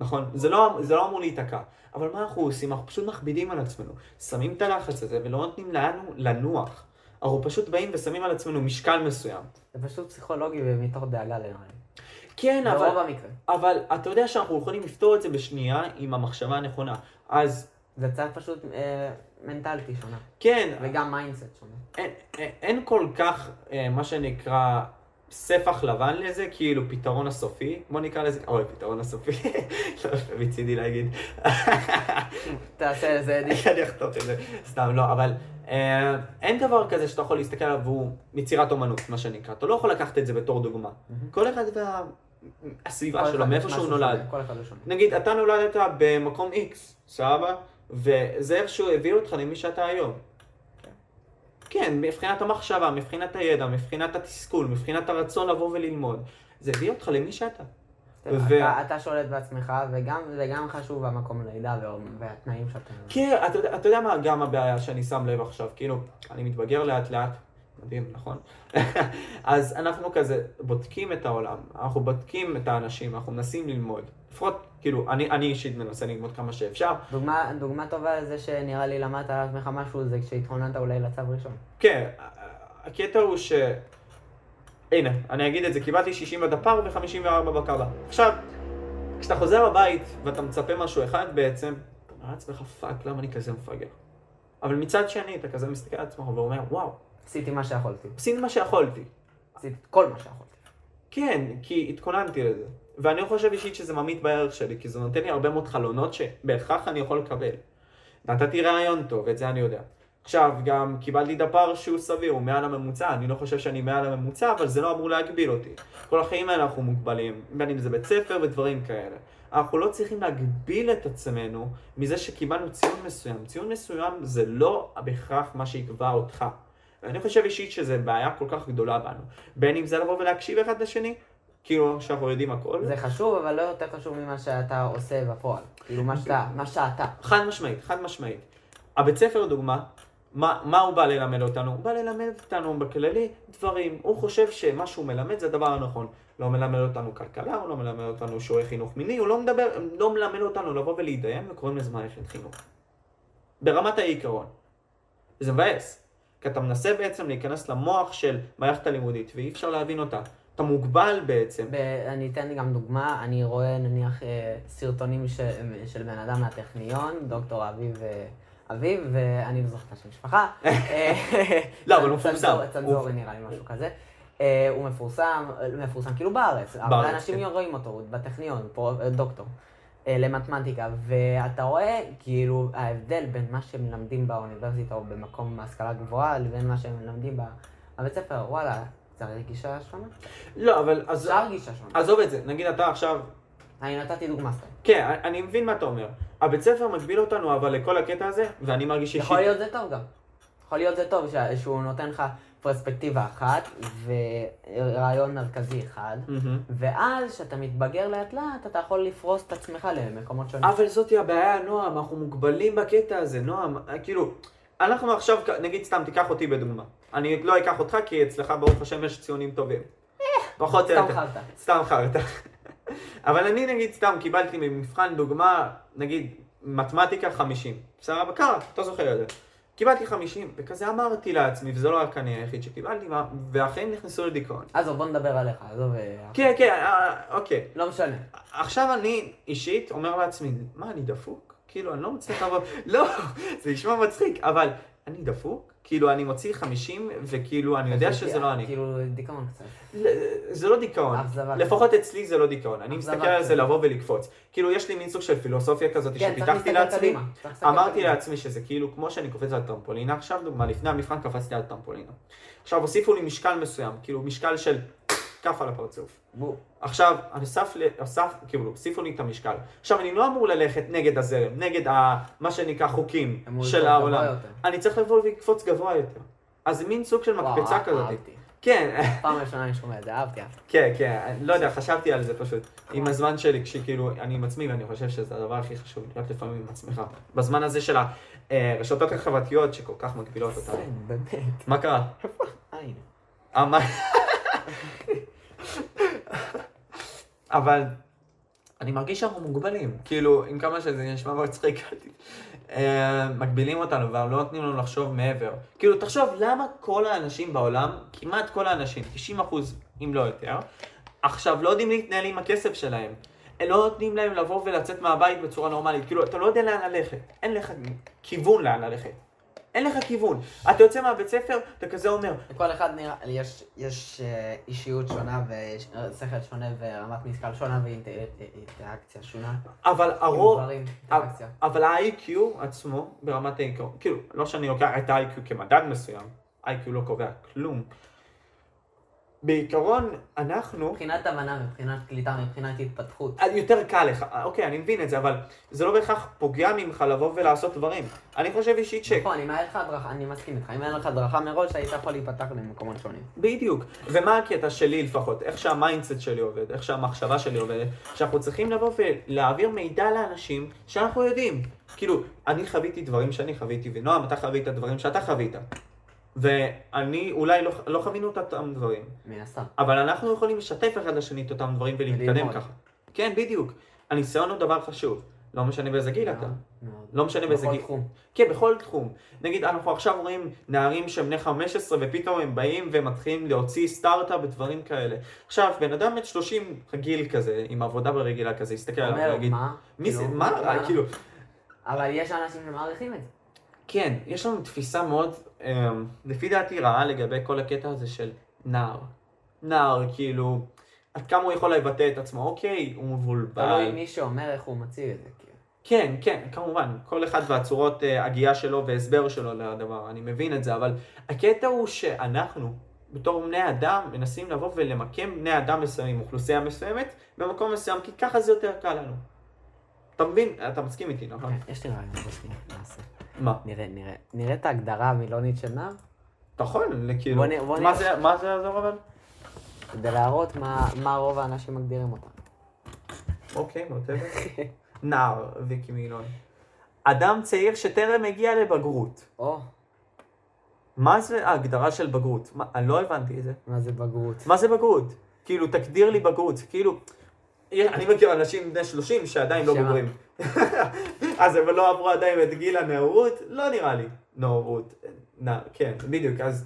נכון? זה לא, זה לא אמור להיתקע. אבל מה אנחנו עושים? אנחנו פשוט מכבידים על עצמנו. שמים את הלחץ הזה ולא נותנים לנו לנוח. אנחנו פשוט באים ושמים על עצמנו משקל מסוים. זה פשוט פסיכולוגי ומתוך דאגה לי. כן, אבל, ברוב המקרה. אבל אתה יודע שאנחנו יכולים לפתור את זה בשנייה עם המחשבה הנכונה. אז זה קצת פשוט אה, מנטליטי שונה. כן, וגם mindset שונה. אין, אין, אין כל כך אה, מה שנקרא ספח לבן לזה, כאילו פתרון הסופי, בוא נקרא לזה, אוי, פתרון הסופי, לא, מצידי להגיד, תעשה איזה אדיט. אני אחתוך את זה, סתם לא, אבל אה, אין דבר כזה שאתה יכול להסתכל עליו והוא יצירת אומנות, מה שנקרא, אתה לא יכול לקחת את זה בתור דוגמה. כל אחד והסביבה כל שלו, מאיפה שהוא נולד. נגיד, אתה נולדת במקום X, סבבה? וזה איכשהו הביא אותך למי שאתה היום. כן, מבחינת המחשבה, מבחינת הידע, מבחינת התסכול, מבחינת הרצון לבוא וללמוד. זה הביא אותך למי שאתה. ו- אתה- אתה שולט בעצמך, וגם זה גם חשוב המקום לידה וה- והתנאים שאתה... כן, אתה, אתה יודע מה גם הבעיה שאני שם לב עכשיו? כאילו, אני מתבגר לאט לאט, מדהים, נכון? אז אנחנו כזה בודקים את העולם, אנחנו בודקים את האנשים, אנחנו מנסים ללמוד. לפחות, כאילו, אני, אני אישית מנסה ללמוד כמה שאפשר. דוגמה, דוגמה טובה לזה שנראה לי למדת על עצמך משהו, זה כשהתכוננת אולי לצו ראשון. כן, הקטע הוא ש... הנה, אני אגיד את זה, קיבלתי 60 בדפ"ר ו-54 בקב"א. עכשיו, כשאתה חוזר הבית ואתה מצפה משהו אחד בעצם, אתה אומר לעצמך, fuck, למה אני כזה מפגר? אבל מצד שני, אתה כזה מסתכל על עצמך ואומר, וואו, עשיתי מה שיכולתי. עשיתי מה שיכולתי. עשיתי כל מה שיכולתי. כן, כי התכוננתי לזה. ואני חושב אישית שזה ממעיט בערך שלי, כי זה נותן לי הרבה מאוד חלונות שבהכרח אני יכול לקבל. נתתי רעיון טוב, את זה אני יודע. עכשיו, גם קיבלתי דפ"ר שהוא סביר, הוא מעל הממוצע, אני לא חושב שאני מעל הממוצע, אבל זה לא אמור להגביל אותי. כל החיים האלה אנחנו מוגבלים, בין אם זה בית ספר ודברים כאלה. אנחנו לא צריכים להגביל את עצמנו מזה שקיבלנו ציון מסוים. ציון מסוים זה לא בהכרח מה שיקבע אותך. ואני חושב אישית שזו בעיה כל כך גדולה בנו. בין אם זה לבוא ולהקשיב אחד לשני, כאילו שאנחנו יודעים הכל. זה חשוב, אבל לא יותר חשוב ממה שאתה עושה בפועל. כאילו, מה שאתה, מה שאתה. חד משמעית, חד משמעית. הבית ספר דוגמה, מה, מה הוא בא ללמד אותנו? הוא בא ללמד אותנו בכללי דברים. הוא חושב שמה שהוא מלמד זה הדבר הנכון. לא מלמד אותנו כלכלה, הוא לא מלמד אותנו שיעורי חינוך מיני, הוא לא, מדבר, לא מלמד אותנו לבוא ולהתדיין וקוראים לזה מערכת חינוך. ברמת העיקרון. זה מבאס. כי אתה מנסה בעצם להיכנס למוח של מערכת הלימודית ואי אפשר להבין אותה. אתה מוגבל בעצם. ב- אני אתן גם דוגמה, אני רואה נניח אה, סרטונים ש- של בן אדם מהטכניון, דוקטור אביב אה, אביב, ואני לא זוכר את השם משפחה. לא, אבל הוא מפורסם. צנזורי נראה לי, משהו כזה. אה, הוא מפורסם, מפורסם כאילו בארץ, בארץ, אנשים כן. רואים אותו, בטכניון, דוקטור. למתמטיקה, ואתה רואה כאילו ההבדל בין מה שהם מלמדים באוניברסיטה או במקום השכלה גבוהה לבין מה שהם מלמדים בבית ספר, וואלה, צריך גישה שונה? לא, אבל אפשר גישה שונה. עזוב את זה. נגיד אתה עכשיו אני נתתי דוגמה סתם. כן, אני מבין מה אתה אומר. הבית ספר מגביל אותנו אבל לכל הקטע הזה, ואני מרגיש אישית... יכול להיות זה טוב גם. יכול להיות זה טוב שהוא נותן לך פרספקטיבה אחת ורעיון מרכזי אחד. ואז כשאתה מתבגר לאט לאט אתה יכול לפרוס את עצמך למקומות שונים. אבל זאתי הבעיה, נועם, אנחנו מוגבלים בקטע הזה, נועם, כאילו, אנחנו עכשיו, נגיד סתם, תיקח אותי בדוגמה. אני לא אקח אותך כי אצלך ברוך השם יש ציונים טובים. פחות או סתם. חרטא. סתם חרטא. אבל אני נגיד סתם קיבלתי ממבחן דוגמה, נגיד מתמטיקה 50. בסדר? קרה, אתה זוכר את זה. קיבלתי 50, וכזה אמרתי לעצמי, וזה לא רק אני היחיד שקיבלתי, והחיים נכנסו לדיכאון. עזוב, בוא נדבר עליך, עזוב, אה, כן, כן, אה, אוקיי. לא משנה. עכשיו אני אישית אומר לעצמי, מה, אני דפוק? כאילו, אני לא מצליח לעבוד, לא, זה נשמע מצחיק, אבל אני דפוק? כאילו, אני מוציא 50, וכאילו, אני יודע שזה לא אני. כאילו, דיכאון קצת. זה לא דיכאון. אכזבה. לפחות אצלי זה לא דיכאון. אני מסתכל על זה. לבוא ולקפוץ. כאילו, יש לי מין סוג של פילוסופיה כזאת כן, שפיתחתי לעצמי. אמרתי. לעצמי שזה כאילו כמו שאני קופץ על טרמפולינה עכשיו, דוגמה, לפני המבחן קפצתי על טרמפולינה. עכשיו הוסיפו לי משקל מסוים, כאילו משקל של כף על הפרצוף. בוא. עכשיו, אסף, אסף, כאילו, הוסיפו לי את המשקל. עכשיו, אני לא אמור ללכת נגד הזרם, נגד ה, מה שנקרא חוקים של העולם. אני צריך לבוא ולקפוץ גבוה יותר. אז מין סוג של וואו, מקפצה כזאת. אהבתי. כן, פעם ראשונה אני שומע את זה, אהבתי. כן, כן, אני לא יודע, חשבתי על זה פשוט. עם הזמן שלי, כשכאילו, אני עם עצמי, ואני חושב שזה הדבר הכי חשוב, להיות לפעמים עם עצמך. בזמן הזה של הרשתות החברתיות שכל כך מגבילות אותנו. כן, באמת. מה קרה? אה, הנה. אה, מה? אבל אני מרגיש שאנחנו מוגבלים. כאילו, עם כמה שזה נשמע מצחיק, אה, מגבילים אותנו ולא נותנים לנו לחשוב מעבר. כאילו, תחשוב, למה כל האנשים בעולם, כמעט כל האנשים, 90 אחוז, אם לא יותר, עכשיו לא יודעים להתנהל עם הכסף שלהם. הם לא נותנים להם לבוא ולצאת מהבית בצורה נורמלית. כאילו, אתה לא יודע לאן ללכת. אין לך כיוון לאן ללכת. אין לך כיוון. אתה יוצא מהבית ספר, אתה כזה אומר, לכל אחד נראה, יש, יש אה, אישיות שונה ושכל שונה ורמת משקל שונה ואינטראקציה שונה. אבל הרוב. אבל ה-IQ עצמו, ברמת העיקרון, כאילו, לא שאני לוקח את ה-IQ כמדד מסוים, IQ לא קובע כלום. בעיקרון, אנחנו, מבחינת הבנה, מבחינת קליטה, מבחינת התפתחות. יותר קל לך, אוקיי, אני מבין את זה, אבל זה לא בהכרח פוגע ממך לבוא ולעשות דברים. אני חושב אישית ש... נכון, אם היה לך הדרכה, אני מסכים איתך, אם היה לך הדרכה מראש, היית יכול להיפתח למקומות שונים. בדיוק. ומה הקטע שלי לפחות, איך שה mindset שלי עובד, איך שהמחשבה שלי עובדת, שאנחנו צריכים לבוא ולהעביר מידע לאנשים שאנחנו יודעים. כאילו, אני חוויתי דברים שאני חוויתי, ונועם, אתה חווית דברים שאתה חווית. ואני, אולי לא, לא חווינו את אותם דברים, מן הסתם. אבל אנחנו יכולים לשתף אחד לשני את אותם דברים ולהתקדם. ככה. כן, בדיוק. הניסיון הוא דבר חשוב. לא משנה באיזה גיל אתה. לא משנה באיזה בכל גיל. תחום. כן, בכל תחום. נגיד, אנחנו עכשיו רואים נערים שהם בני 15 ופתאום הם באים ומתחילים להוציא סטארט-אפ ודברים כאלה. עכשיו, בן אדם בן 30 רגיל כזה, עם עבודה ברגילה כזה, יסתכל עליו אומר, ויגיד, מה? מי זה, כאילו, מה, כאילו, אבל יש אנשים שמעריכים את זה. כן, יש לנו תפיסה מאוד, אמ, לפי דעתי רעה לגבי כל הקטע הזה של נער. נער, כאילו, עד כמה הוא יכול לבטא את עצמו, אוקיי, הוא מבולבל. תלוי מי שאומר איך הוא מציג את זה. כאילו. כן, כן, כמובן, כל אחד והצורות אה, הגייה שלו והסבר שלו לדבר, אני מבין את זה, אבל הקטע הוא שאנחנו, בתור בני אדם, מנסים לבוא ולמקם בני אדם מסוימים, אוכלוסייה מסוימת, במקום מסוים, כי ככה זה יותר קל לנו. אתה מבין? אתה מסכים איתי, נכון? כן, יש לי רעיון, בוא נעשה. מה? נראה, נראה. נראה את ההגדרה המילונית של נער? אתה יכול, כאילו, בוא נ- בוא מה זה- מה זה יעזור אבל? כדי להראות מה, מה רוב האנשים מגדירים אותם. אוקיי, מוטבת. נער, ויקי מילון. אדם צעיר שטרם הגיע לבגרות. או, מה זה ההגדרה של בגרות? מה, אני לא הבנתי את זה. מה זה בגרות? מה זה בגרות? כאילו, תגדיר לי בגרות. כאילו, אני מכיר אנשים בני 30 שעדיין לא? בוגרים. אז הם לא עברו עדיין את גיל הנאורות? לא נראה לי. נאורות. כן, בדיוק, אז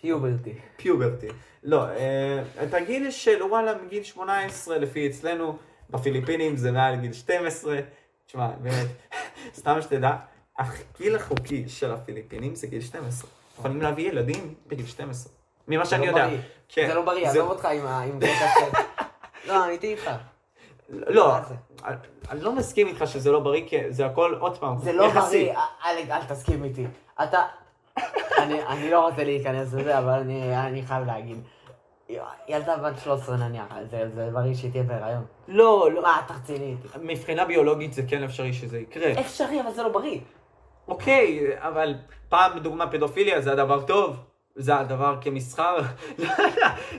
פיוברטי. פיוברטי. לא, אה, את הגיל של וואלה מגיל 18 לפי אצלנו, בפיליפינים זה מעל גיל 12. תשמע, באמת, סתם שתדע, הגיל החוקי של הפיליפינים זה גיל 12. יכולים להביא ילדים בגיל 12. ממה שאני לא יודע. כן, זה לא בריא, עזוב אותך עם ה... לא, אני איתי איתך. לא? אני- לא מסכים איתך שזה לא בריא, כי זה הכל, עוד פעם, זה לא. בריא, אלג, אל תסכים איתי. אתה... אני, אני לא רוצה להיכנס לזה, אבל אני, אני חייב להגיד. ילדה בת 13 נניח, זה, זה בריא שהיא תהיה בהיריון. לא, לא. מה, איתי? מבחינה ביולוגית זה כן אפשרי שזה יקרה. אפשרי, אבל זה לא בריא. אוקיי, אבל פעם בדוגמה פדופיליה זה הדבר טוב, זה הדבר כמסחר.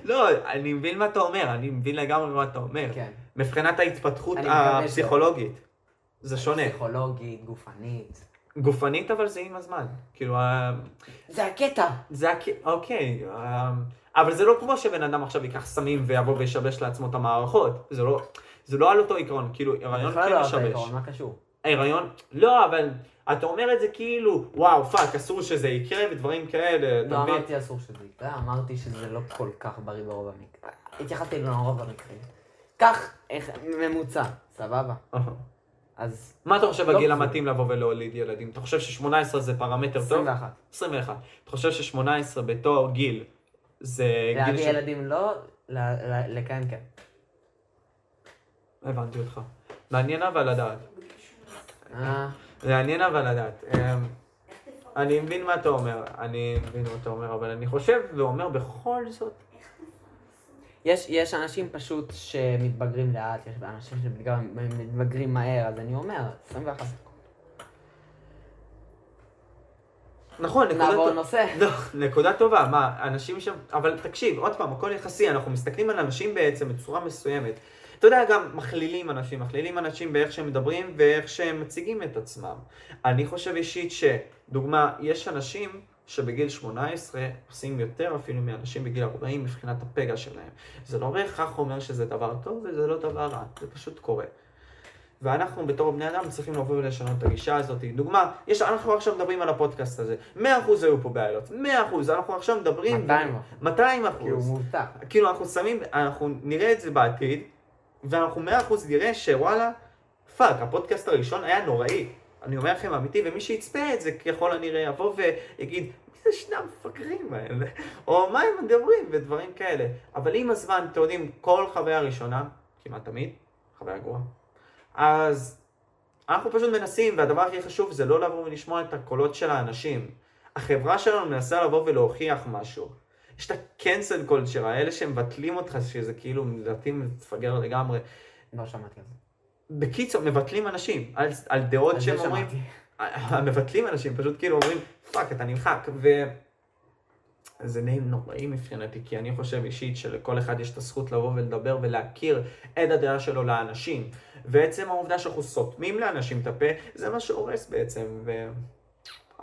לא, אני מבין מה אתה אומר, אני מבין לגמרי מה אתה אומר. כן. מבחינת ההתפתחות הפסיכולוגית, זה שונה. פסיכולוגית, גופנית. גופנית אבל זה עם הזמן. כאילו, זה הקטע. זה הכ... אוקיי, ה- אבל זה לא כמו שבן אדם עכשיו ייקח סמים ויבוא וישבש לעצמו את המערכות. זה לא, זה לא על אותו עיקרון, כאילו, הריון בכלל כן לא אותו משבש. עיקרון, מה קשור? ההיריון, לא, אבל אתה אומר את זה כאילו, וואו, פאק, אסור שזה יקרה ודברים כאלה, לא? אמרתי אסור שזה יקרה, אמרתי שזה לא כל כך בריא ברוב המקרים. התייחסתי לרוב המקרים. קח ממוצע, סבבה? אז מה אתה חושב לא הגיל. המתאים לבוא ולהוליד ילדים? אתה חושב ש-18 זה פרמטר טוב? 21. 21. אתה חושב ש-18 בתור גיל זה גיל להביא ש... ילדים לא, ל- ל- לכהן כן. הבנתי אותך. מעניין אבל לדעת. מעניין אבל לדעת. אמ, אני מבין מה אתה אומר, אני מבין מה אתה אומר, אבל אני חושב ואומר בכל זאת, יש, יש אנשים פשוט שמתבגרים לאט, יש אנשים שמתבגרים מהר, אז אני אומר, 21. נכון, נקודה נעבור טוב- לנושא. לא, נקודה טובה, מה, אנשים שם, אבל תקשיב, עוד פעם, הכל יחסי, אנחנו מסתכלים על אנשים בעצם בצורה מסוימת. אתה יודע, גם מכלילים אנשים, מכלילים אנשים באיך שהם מדברים ואיך שהם מציגים את עצמם. אני חושב אישית שדוגמה, יש אנשים שבגיל 18 עושים יותר אפילו מאנשים בגיל 40 מבחינת הפגע שלהם. זה לא בהכרח אומר שזה דבר טוב וזה לא דבר רע, זה פשוט קורה. ואנחנו בתור בני אדם צריכים לבוא ולשנות את הגישה הזאת. דוגמה, יש, אנחנו עכשיו מדברים על הפודקאסט הזה. 100% היו פה בעיות, 100%, אנחנו עכשיו מדברים... 200 200 כי הוא. מובטח. כאילו אנחנו שמים, אנחנו נראה את זה בעתיד, ואנחנו 100% נראה שוואלה, פאק, הפודקאסט הראשון היה נוראי. אני אומר לכם אמיתי, ומי שיצפה את זה ככל הנראה יבוא ויגיד, מי זה שני המפגרים האלה? או מה הם מדברים ודברים כאלה. אבל עם הזמן, אתם יודעים, כל חוויה ראשונה, כמעט תמיד, חוויה גרועה. אז אנחנו פשוט מנסים, והדבר הכי חשוב זה לא לבוא ולשמוע את הקולות של האנשים. החברה שלנו מנסה לבוא ולהוכיח משהו. יש את ה-cancel culture, האלה שמבטלים אותך, שזה כאילו, לדעתי מפגר לגמרי. לא שמעתי על זה. בקיצור, מבטלים אנשים על, על דעות שהם אומרים. מבטלים אנשים, פשוט כאילו אומרים, פאק, אתה נמחק. ו... זה נעים נוראי מבחינתי, כי אני חושב אישית שלכל אחד יש את הזכות לבוא ולדבר ולהכיר את הדעה שלו לאנשים. ועצם העובדה שאנחנו סותמים לאנשים את הפה, זה מה שהורס בעצם.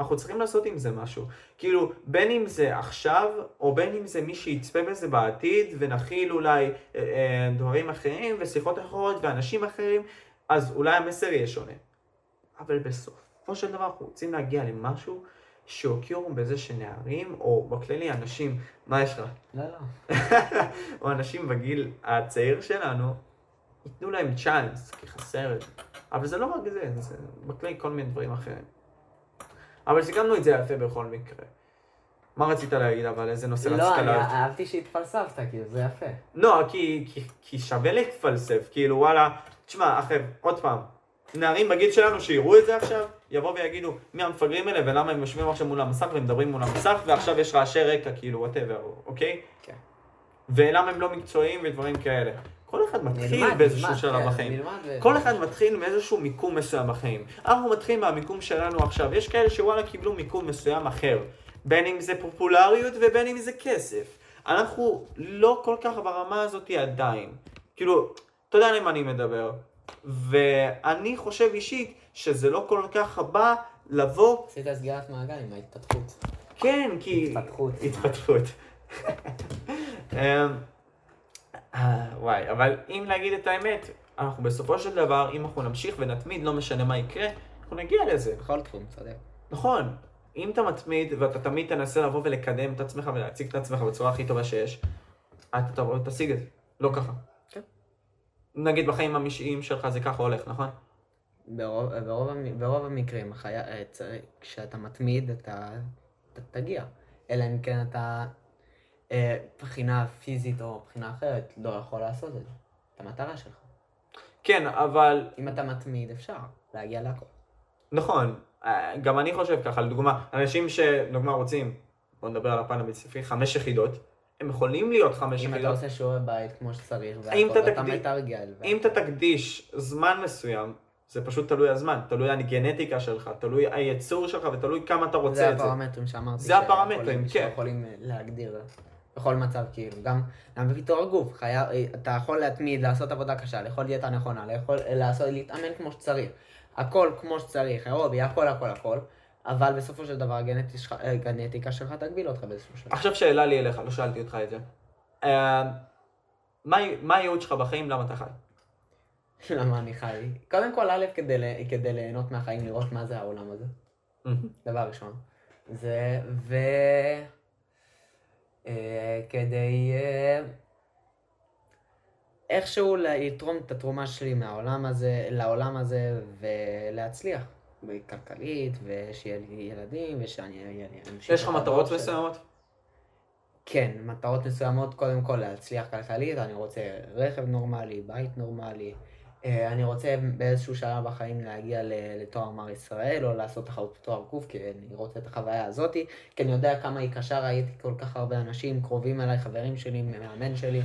ואנחנו צריכים לעשות עם זה משהו. כאילו, בין אם זה עכשיו, או בין אם זה מי שיצפה בזה בעתיד, ונכיל אולי אה, אה, דברים אחרים, ושיחות אחרות, ואנשים אחרים, אז אולי המסר יהיה שונה. אבל בסופו של דבר אנחנו רוצים להגיע למשהו שהוקיעו בזה שנערים, או בכללי אנשים, מה יש לך? לא, לא. או אנשים בגיל הצעיר שלנו, ייתנו להם צ'אנס, כי חסר את זה. אבל זה לא רק זה, זה בכללי כל מיני דברים אחרים. אבל סיכמנו את זה יפה בכל מקרה. מה רצית להגיד, אבל איזה נושא לא, רצית אני להגיד? אהבתי שהתפלספת, כאילו, זה יפה. לא, כי, כי, כי שווה להתפלסף, כאילו וואלה, תשמע, אחי, עוד פעם, נערים בגיל שלנו שיראו את זה עכשיו, יבואו ויגידו מי המפגרים האלה ולמה הם יושבים עכשיו מול המסך ומדברים מול המסך ועכשיו יש רעשי רקע, כאילו, whatever, אוקיי? כן. ולמה הם לא מקצועיים ודברים כאלה. כל אחד מתחיל נלמד, באיזשהו נלמד, שלב כן, בחיים. נלמד כל אחד מתחיל מאיזשהו מיקום מסוים בחיים. אנחנו מתחילים מהמיקום שלנו עכשיו. יש כאלה שוואלה קיבלו מיקום מסוים אחר. בין אם זה פופולריות ובין אם זה כסף. אנחנו לא כל כך ברמה הזאת עדיין. כאילו, אתה יודע למה אני מדבר. ואני חושב אישית שזה לא כל כך בא לבוא, עשית סגירת מעגל עם ההתפתחות. כן, כי... התפתחות. התפתחות. אה, וואי, אבל אם להגיד את האמת, אנחנו בסופו של דבר, אם אנחנו נמשיך ונתמיד, לא משנה מה יקרה, אנחנו נגיע לזה. בכל תחום, צודק. נכון, אם אתה מתמיד ואתה תמיד תנסה לבוא ולקדם את עצמך ולהציג את עצמך בצורה הכי טובה שיש, אתה תבוא ותשיג את זה, לא ככה. כן. נגיד בחיים המשיים שלך זה ככה הולך, נכון? ברוב, ברוב, ברוב המקרים, חי... אה, כשאתה מתמיד, אתה, אתה תגיע. אלא אם כן אתה בחינה פיזית או בחינה אחרת, לא יכול לעשות את זה. את המטרה שלך. כן, אבל אם אתה מתמיד, אפשר להגיע להכל. נכון, אה, גם אני חושב ככה, לדוגמה, אנשים שלדוגמה רוצים, בוא נדבר על הפן הבית ספרי, חמש יחידות, הם יכולים להיות חמש אם אתה יחידות. עושה שיעורי בית כמו שצריך, אם והכל, אתה ואתה תקדי- מתרגל. אם. אתה תקדיש זמן מסוים, זה פשוט תלוי הזמן, תלוי הגנטיקה שלך, תלוי הייצור שלך ותלוי כמה אתה רוצה זה את זה. הפרמטרים שאמרתי. זה הפרמטרים, כן. שיכולים אה, להגדיר בכל מצב, כאילו. גם, גם בפיתוח הגוף, חייב, אה, אתה יכול להתמיד, לעשות עבודה קשה, לאכול דיאטה נכונה, לאכול, אה, לעשות, להתאמן כמו שצריך. הכל כמו שצריך, אירובי, הכל הכל הכל. אבל בסופו של דבר הגנטי שלך- אה, הגנטיקה שלך תגביל אותך באיזשהו שלב. עכשיו שאלה לי אליך, לא שאלתי אותך את זה. מה מה הייעוד שלך בחיים, למה אתה חי? למה אני חי? קודם כל, א', כדי, כדי ליהנות מהחיים, לראות מה זה העולם הזה. דבר ראשון. זה, ו... אה, כדי אה, איכשהו לתרום את התרומה שלי מהעולם הזה, לעולם הזה, ולהצליח. כלכלית, ושיהיה לי ילדים, ושאני אהיה לי אנשים... יש לך מטרות. מסוימות? כן, מטרות מסוימות, קודם כל להצליח כלכלית, אני רוצה רכב נורמלי, בית נורמלי. אה, אני רוצה באיזשהו שלב בחיים להגיע לתואר מר ישראל, או לעשות תחרות בתואר קוף, כי אני רוצה את החוויה הזאתי, כי אני יודע כמה היא קשה, ראיתי כל כך הרבה אנשים קרובים אליי, חברים שלי, מאמן שלי,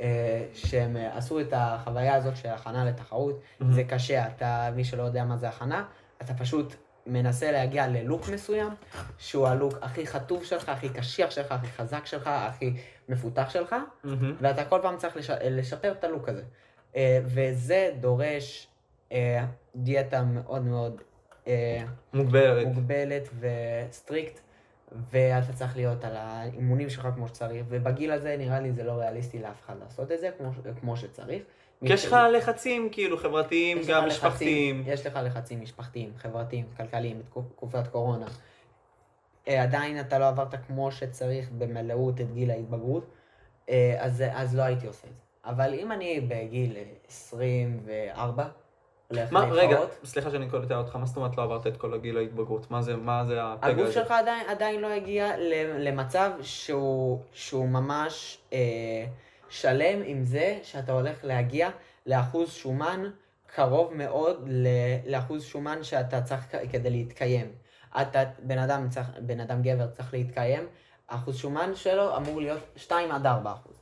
אה, שהם אה, עשו את החוויה הזאת של הכנה לתחרות. זה קשה, אתה, מי שלא יודע מה זה הכנה, אתה פשוט מנסה להגיע ללוק מסוים, שהוא הלוק הכי חטוב שלך, הכי קשיח שלך, הכי חזק שלך, הכי מפותח שלך, מהמם. ואתה כל פעם צריך לש... לשפר את הלוק הזה. אה, וזה דורש אה, דיאטה מאוד מאוד אה, מוגבלת. מוגבלת וסטריקט, ואתה צריך להיות על האימונים שלך כמו שצריך, ובגיל הזה נראה לי זה לא ריאליסטי לאף אחד לעשות את זה כמו, כמו שצריך. כי יש לך לחצים כאילו חברתיים, גם משפחתיים. יש לך לחצים משפחתיים, חברתיים, כלכליים, בתקופת קורונה. עדיין אתה לא עברת כמו שצריך במלאות את גיל ההתבגרות, אז, אז לא הייתי עושה את זה. אבל אם אני בגיל 24, הולך מה, רגע, להתחרות, סליחה שאני קוטע אותך, מה זאת אומרת לא עברת את כל הגיל ההתבגרות? מה זה, מה זה הפגע הגוף הזה? שלך עדיין, עדיין לא הגיע למצב שהוא, שהוא ממש אה, שלם עם זה שאתה הולך להגיע לאחוז שומן קרוב מאוד לאחוז שומן שאתה צריך כדי להתקיים. אתה, בן אדם, צריך, בן אדם גבר צריך להתקיים, האחוז שומן שלו אמור להיות 2 עד 4 אחוז.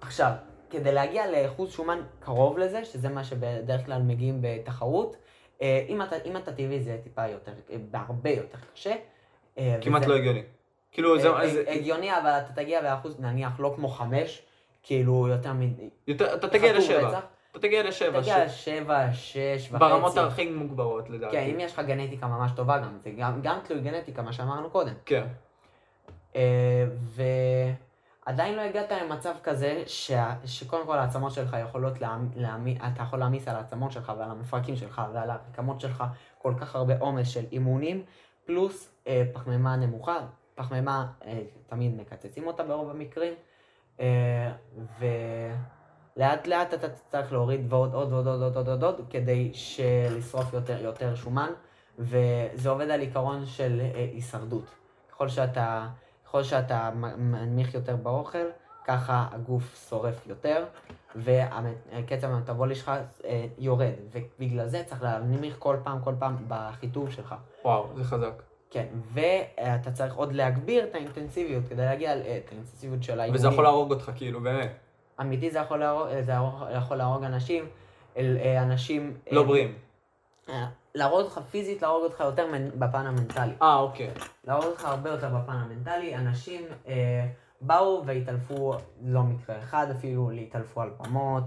עכשיו, כדי להגיע לאחוז שומן קרוב לזה, שזה מה שבדרך כלל מגיעים בתחרות, אה, אם אתה, אם אתה טבעי זה טיפה יותר, אה, בהרבה יותר קשה. אה, כמעט וזה- לא הגיוני. כאילו, זה, הגיוני, אבל אתה תגיע באחוז נניח לא כמו חמש, כאילו יותר מ... אתה תגיע לשבע. אתה תגיע לשבע. תגיע לשבע, שש וחצי. ברמות הכי מוגברות לדעתי. כן, אם יש לך גנטיקה ממש טובה גם, זה גם, גם תלוי גנטיקה, מה שאמרנו קודם. כן. אה, ועדיין לא הגעת למצב כזה שה... שקודם כל העצמות שלך יכולות להעמיד, להעמיד, אתה יכול להעמיס על העצמות שלך ועל המפרקים שלך ועל הרקמות שלך כל כך הרבה עומס של אימונים, פלוס אה, פחמימה נמוכה, פחמימה אה, תמיד מקצצים אותה ברוב המקרים, אה, ולאט לאט אתה צריך להוריד ועוד עוד עוד עוד עוד עוד עוד, עוד כדי לשרוף יותר, יותר שומן, וזה עובד על עיקרון של אה, הישרדות. ככל שאתה, ככל שאתה מנמיך יותר באוכל, ככה הגוף שורף יותר, וקצב המטבולי שלך אה, יורד, ובגלל זה צריך להנמיך כל פעם, כל פעם בחיתוב שלך. וואו, זה חזק. כן, ואתה צריך עוד להגביר את האינטנסיביות כדי להגיע, ל- את האינטנסיביות של האימונים. וזה יכול להרוג אותך, כאילו, באמת. אמיתי זה יכול להרוג, זה יכול להרוג אנשים, אל- אה, אנשים... לא אה, בריאים. אה, להרוג אותך פיזית, להרוג אותך יותר בפן המנטלי. אה, אוקיי. להרוג אותך הרבה יותר בפן המנטלי, אנשים אה, באו והתעלפו, לא מקרה אחד אפילו, להתעלפו על במות,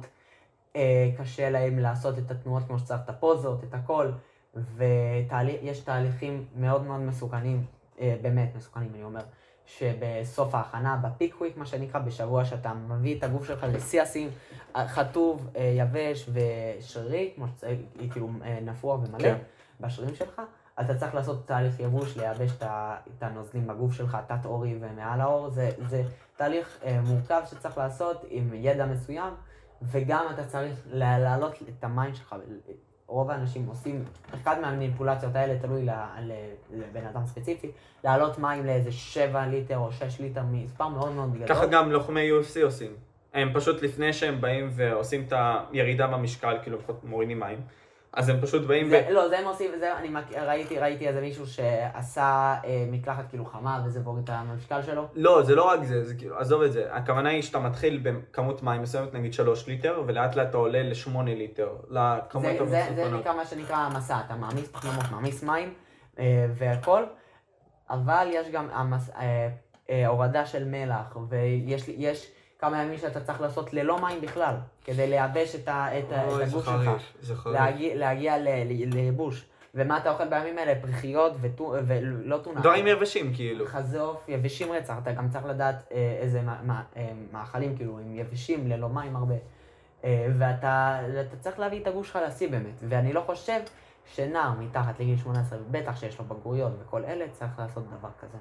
אה, קשה להם לעשות את התנועות כמו שצריך, את הפוזות, את הכל, ויש תהליכים מאוד מאוד מסוכנים, אה, באמת מסוכנים אני אומר, שבסוף ההכנה, בפיק וויק מה שנקרא, בשבוע שאתה מביא את הגוף שלך לשיא השיאים, חטוב, אה, יבש ושרירי, כמו שצריך, כאילו אה, נפוח ומלא, כן. בשרירים שלך, אתה צריך לעשות תהליך יבוש, לייבש את הנוזלים בגוף שלך, תת-עורי ומעל העור, זה, זה תהליך אה, מורכב שצריך לעשות עם ידע מסוים, וגם אתה צריך לה- להעלות את המים שלך. רוב האנשים עושים, אחד מהמניפולציות האלה תלוי ל- לבן אדם ספציפי, להעלות מים לאיזה 7 ליטר או 6 ליטר, מספר מאוד מאוד גדול. ככה גם לוחמי UFC עושים. הם פשוט לפני שהם באים ועושים את הירידה במשקל, כאילו מורידים מים, אז הם פשוט באים. זה, לא, זה הם עושים, זה, אני. ראיתי, ראיתי איזה מישהו שעשה אה, מקלחת כאילו חמה וזה והוריד את המשקל שלו. לא, זה לא רק זה, זה כאילו, עזוב את זה. הכוונה היא שאתה מתחיל בכמות מים מסוימת, נגיד 3 ליטר, ולאט לאט אתה עולה ל-8 ליטר, לכמות זה, זה, זה. נקרא מה שנקרא המסע, אתה מעמיס פחמימות, מעמיס מים אה, והכל, אבל יש גם המס... אה, אה, הורדה של מלח, ויש יש כמה ימים שאתה צריך לעשות ללא מים בכלל, כדי לייבש את, ה, את, את אוי, זה הגוף שלך. חריף, חריף. להגיע, להגיע לייבוש. ומה אתה אוכל בימים האלה? פריכיות וטו- ולא טונה. דברים יבשים, כאילו. חזה עוף, יבשים רצח, אתה גם צריך לדעת אה, איזה אה, מאכלים, כאילו, הם יבשים, ללא מים הרבה. אה, ואתה אתה צריך להביא את הגוש שלך לשיא באמת. ואני לא חושב שנער מתחת לגיל 18, בטח שיש לו בגרויות וכל אלה, צריך לעשות דבר כזה.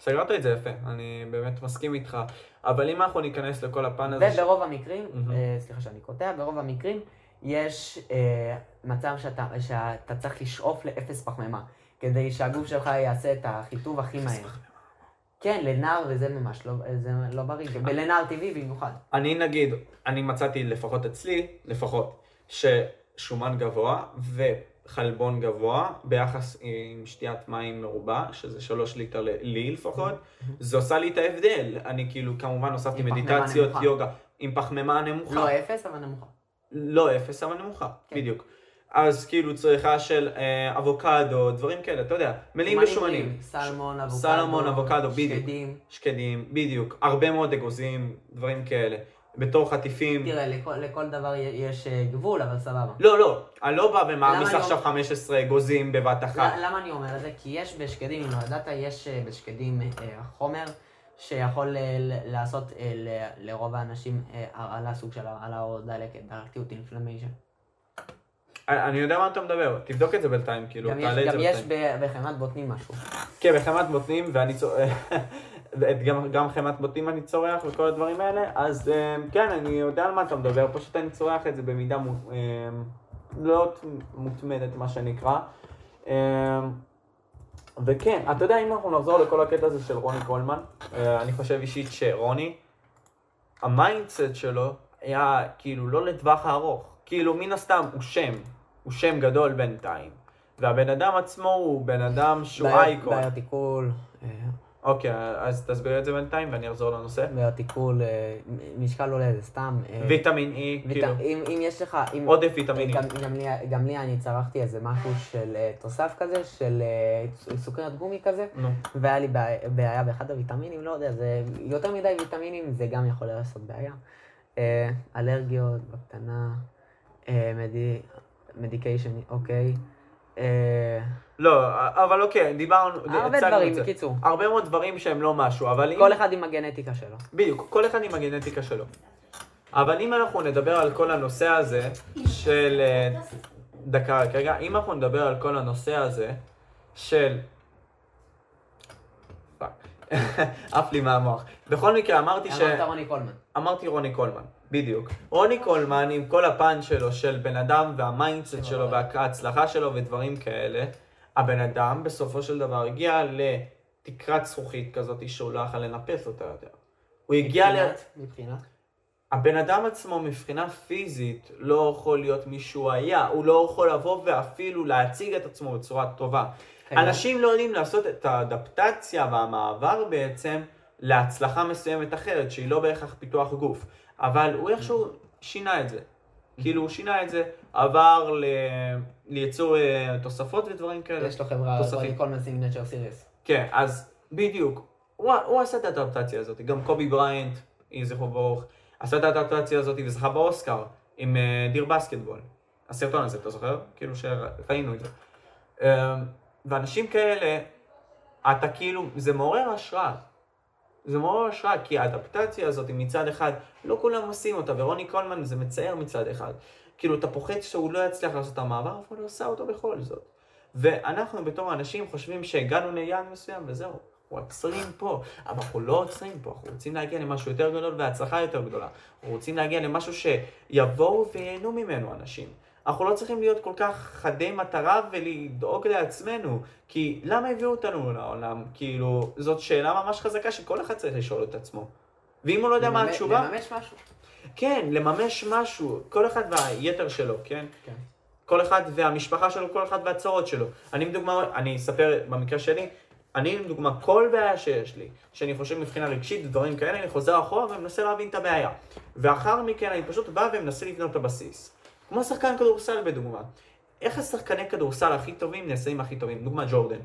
סגרת את זה יפה, אני באמת מסכים איתך. אבל אם אנחנו ניכנס לכל הפן הזה... ש- וברוב המקרים, מהמם. אה, סליחה שאני קוטע, ברוב המקרים יש אה, מצב שאתה, שאתה צריך לשאוף לאפס פחמימה, כדי שהגוף שלך יעשה את החיטוב הכי מהר. כן, לנער וזה ממש לא, זה לא בריא, ולנער טבעי במיוחד. אני נגיד, אני מצאתי לפחות אצלי, לפחות, ששומן גבוה וחלבון גבוה ביחס עם שתיית מים מרובה, שזה שלוש ליטר לי לפחות, זה עושה לי את ההבדל. אני כאילו כמובן הוספתי מדיטציות. יוגה, עם פחמימה נמוכה. לא אפס, אבל נמוכה. לא אפס, אבל נמוכה, כן. בדיוק. אז כאילו צריכה של אה, אבוקדו, דברים כאלה, אתה יודע, מלאים בשומנים. סלמון, אבוקדו, סלמון, אבוקדו, בדיוק. שקדים. שקדים, בדיוק, הרבה מאוד אגוזים, דברים כאלה. בתור חטיפים. תראה, לכל, לכל דבר יש אה, גבול, אבל סבבה. לא, לא, אני לא בא ומעמיס עכשיו אומר- 15 אגוזים בבת אחת. ל- למה אני אומר את זה? כי יש בשקדים, אם לא ידעת, יש אה, בשקדים אה, חומר שיכול לעשות לרוב האנשים הרעלה, סוג של הרעלה או דלקת, דלקתיות, אינפלמיישן. אני יודע מה אתה מדבר, תבדוק את זה בינתיים, כאילו, תעלה את זה גם יש בינתיים. בחמת בוטנים משהו. כן, בחמת בוטנים, ואני צורח, גם, גם חמת בוטנים אני צורח וכל הדברים האלה, אז אה, כן, אני יודע על מה אתה מדבר, פשוט אני צורח את זה במידה מו- אה, לא מותמדת, מה שנקרא. אה, וכן, אתה יודע, אם אנחנו נחזור לכל הקטע הזה של רוני קולמן, אני חושב אישית שרוני, ה mindset שלו היה כאילו לא לטווח הארוך. כאילו, מן הסתם, הוא שם, הוא שם גדול בינתיים. והבן אדם עצמו הוא בן אדם שהוא אייקון. בעיות עיכול, אוקיי, אז תסביר את זה בינתיים ואני אחזור לנושא. עיכול, אה, משקל עולה, זה סתם. אה, ויטמין E, ויט- כאילו, אם אם יש לך... אם- עודף ויטמינים. גם, גם, לי, גם לי אני צרכתי איזה משהו של אה, תוסף כזה, של סוכרת גומי כזה, נו. והיה לי בעיה, בעיה באחד הוויטמינים, לא יודע, זה יותר מדי ויטמינים, זה גם יכול לעשות בעיה. אלרגיות בקטנה, מדי, מדיקיישן, אוקיי. לא, אבל אוקיי, דיברנו, הרבה דברים. בקיצור. הרבה מאוד דברים שהם לא משהו, אבל אם... כל אחד עם הגנטיקה שלו. בדיוק, כל אחד עם הגנטיקה שלו. אבל אם אנחנו נדבר על כל הנושא הזה של... אה, דקה רק רגע, אם אנחנו נדבר על כל הנושא הזה של... פאק. עף לי מהמוח. בכל מקרה, אמרתי ש... אמרת רוני קולמן. אמרתי רוני קולמן, בדיוק. רוני קולמן עם כל הפן שלו של בן אדם וה mindset שלו וההצלחה שלו ודברים כאלה, הבן אדם בסופו של דבר הגיע לתקרת זכוכית כזאת שהוא לא יכול לנפץ אותה יותר. הוא הגיע ל... מבחינת-? הבן אדם עצמו מבחינה פיזית לא יכול להיות מי שהוא היה, הוא לא יכול לבוא ואפילו להציג את עצמו בצורה טובה. רגע. אנשים לא יודעים לעשות את האדפטציה והמעבר בעצם להצלחה מסוימת אחרת, שהיא לא בהכרח פיתוח גוף. אבל הוא איכשהו שינה את זה. כאילו הוא שינה את זה, עבר ל... ליצור אה, תוספות ודברים כאלה. יש לו חברה, תוספים. רוני קולמן סיגנצ'ר סיריס. כן, אז בדיוק. הוא, הוא עשה את האדפטציה הזאת, גם קובי בריינט, יהי זכרו ברוך, עשה את האדפטציה הזאת וזכה באוסקר עם אה, דיר בסקטבול. הסרטון הזה, אתה זוכר? כאילו שראינו את זה. אה, ואנשים כאלה, אתה כאילו, זה מעורר השראה. זה מעורר השראה, כי האדפטציה הזאת מצד אחד, לא כולם עושים אותה, ורוני קולמן זה מצער מצד אחד. כאילו, אתה פוחד שהוא לא יצליח לעשות את המעבר, אבל הוא עשה אותו בכל זאת. ואנחנו בתור אנשים חושבים שהגענו ליעד מסוים וזהו, אנחנו עוצרים פה, אבל אנחנו לא עוצרים פה, אנחנו רוצים להגיע למשהו יותר גדול והצלחה יותר גדולה. אנחנו רוצים להגיע למשהו שיבואו וייהנו ממנו אנשים. אנחנו לא צריכים להיות כל כך חדי מטרה ולדאוג לעצמנו, כי למה הביאו אותנו לעולם? כאילו, זאת שאלה ממש חזקה שכל אחד צריך לשאול את עצמו. ואם הוא לא יודע מה התשובה, לממש משהו. כן, לממש משהו, כל אחד והיתר שלו, כן? כן. כל אחד והמשפחה שלו, כל אחד והצרות שלו. אני לדוגמה, אני אספר במקרה שלי, אני לדוגמה, כל בעיה שיש לי, שאני חושב מבחינה רגשית ודברים כאלה, אני חוזר אחורה ומנסה להבין את הבעיה. ואחר מכן אני פשוט בא ומנסה לבנות את הבסיס. כמו שחקן כדורסל בדוגמה. איך השחקני כדורסל הכי טובים נעשים הכי טובים? דוגמה ג'ורדן.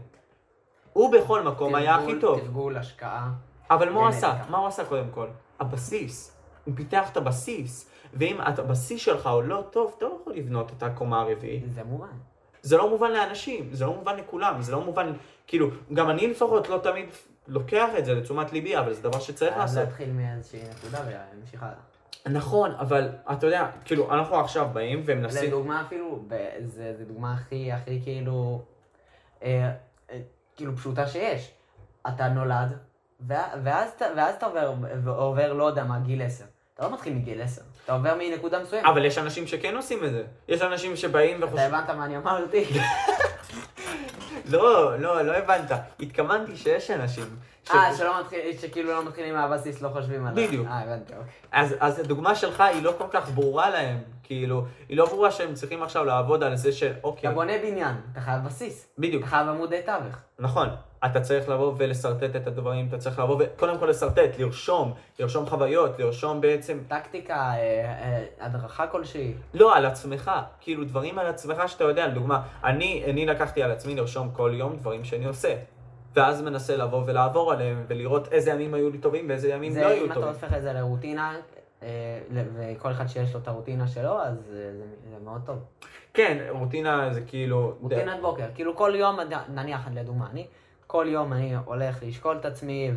הוא בכל מקום היה הכי תרגול- טוב. תרגול, השקעה. אבל מה הוא עשה? מה הוא עשה קודם כל? הבסיס. הוא פיתח את הבסיס. ואם את- הבסיס שלך הוא לא טוב, אתה לא יכול לבנות את הקומה הרביעית. זה מובן. זה לא מובן לאנשים, זה לא מובן לכולם, זה לא מובן, כאילו, גם אני לפחות לא תמיד לוקח את זה לתשומת ליבי, אבל זה דבר שצריך אז לעשות. להתחיל מאיזושהי נקודה ולהמשיך הלאה. נכון, אבל אתה יודע, כאילו, אנחנו עכשיו באים ומנסים... לדוגמה אפילו, ב- זה זה דוגמה הכי, הכי כאילו, אה, אה, כאילו פשוטה שיש. אתה נולד, ואז אתה- ואז אתה עובר, עובר, לא יודע מה, גיל 10. אתה לא מתחיל מגיל 10, אתה עובר מנקודה מסוימת. אבל יש אנשים שכן עושים את זה. יש אנשים שבאים אתה וחושבים... הבנת מה אני אמרתי? לא, לא, לא הבנת. התכוונתי שיש אנשים... אה, שלא מתחיל, שכאילו לא מתחילים מהבסיס, לא חושבים עליו. בדיוק. אה, הבנתי, אוקיי. אז, אז הדוגמה שלך היא לא כל כך ברורה להם, כאילו, היא לא ברורה שהם צריכים עכשיו לעבוד על זה של, אוקיי, אתה בונה בניין, אתה חייב בסיס. בדיוק, אתה חייב עמודי תווך. נכון, אתה צריך לבוא ולשרטט את הדברים, אתה צריך לבוא וקודם כל לשרטט, לרשום, לרשום חוויות, לרשום בעצם, טקטיקה, אה, אה, הדרכה כלשהי. לא, על עצמך, כאילו דברים על עצמך שאתה יודע, לדוגמה, אני, אני לקחתי על עצמי לרשום כל יום דברים שאני עושה, ואז מנסה לבוא ולעבור עליהם, ולראות איזה ימים היו לי טובים ואיזה ימים לא זה היו אם אתה טובים. הופך את זה לרוטינה, אה, וכל אחד שיש לו את הרוטינה שלו, אז זה זה מאוד טוב. כן, רוטינה זה כאילו... רוטינת בוקר, כאילו כל יום, נניח לדוגמה, אני, כל יום אני הולך לשקול את עצמי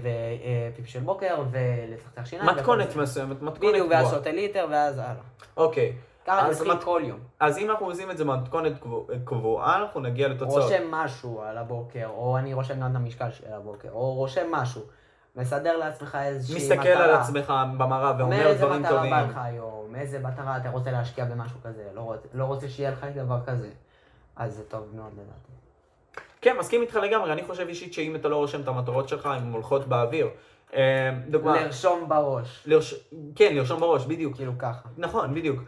ופיפי של בוקר ולצחצח שיניים. מתכונת. מסוימת, מתכונת בדיוק, ואז. שותה ליטר, ואז הלאה. אוקיי. ככה מתחיל מת- כל יום. אז אם אנחנו עושים את זה במתכונת קבוע- קבועה, אנחנו נגיע לתוצאות. רושם משהו על הבוקר, או אני רושם גם את המשקל על הבוקר, או רושם משהו. מסדר לעצמך איזושהי מטרה. מסתכל על עצמך במראה אומר ואומר דברים מטרה טובים. בא לך היום, איזה מטרה אתה רוצה להשקיע במשהו כזה, לא רוצה, לא רוצה שיהיה לך דבר כזה. אז זה טוב מאוד לדעתי. כן, מסכים איתך לגמרי. אני חושב אישית שאם אתה לא רושם את המטרות שלך, הן הולכות באוויר. אה, דוגמה, לרשום בראש, לרש... כן, לרשום בראש, בדיוק. כאילו ככה. נכון, בדיוק.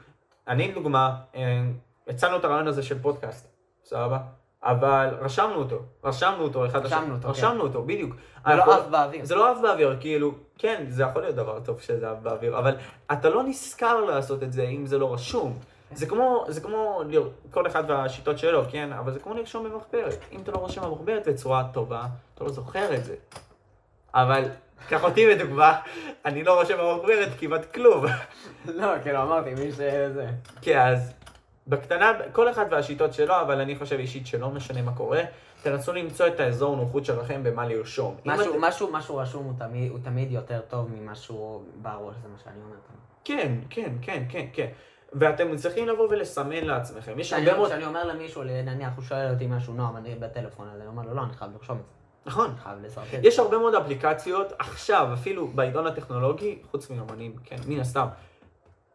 אני לדוגמה, אה, הצענו את הרעיון הזה של פודקאסט, סבבה? אבל רשמנו אותו, רשמנו אותו אחד לשני. רשמנו אותו, כן. רשמנו אותו, בדיוק. זה לא עף באוויר. זה לא עף באוויר, כאילו, כן, זה יכול להיות דבר טוב שזה עף באוויר, אבל אתה לא נזכר לעשות את זה אם זה לא רשום. זה כמו, זה כמו, לר- כל אחד והשיטות שלו, כן? אבל זה כמו לרשום במחברת. אם אתה לא רושם במחברת בצורה טובה, אתה לא זוכר את זה. אבל, קח אותי לדוגמה, אני לא רושם במחברת כמעט כלום. לא, כאילו אמרתי, מי שזה. כן, אז בקטנה, כל אחד והשיטות שלו, אבל אני חושב אישית שלא משנה מה קורה, תנסו למצוא את האזור נוחות שלכם במה לרשום. משהו, אתם- משהו, משהו רשום הוא תמיד, הוא תמיד יותר טוב ממשהו בראש, זה מה שאני אומר. כן, כן, כן, כן, כן. ואתם צריכים לבוא ולסמן לעצמכם. יש הרבה מאוד... כשאני אומר למישהו, נניח הוא שואל אותי משהו, נועם, אני בטלפון, אז אני אומר לו, לא, אני חייב לרשום את זה. נכון. אני חייב לשרטט. יש הרבה מאוד אפליקציות עכשיו, אפילו בעידון הטכנולוגי, חוץ מאמנים, כן, מן הסתם.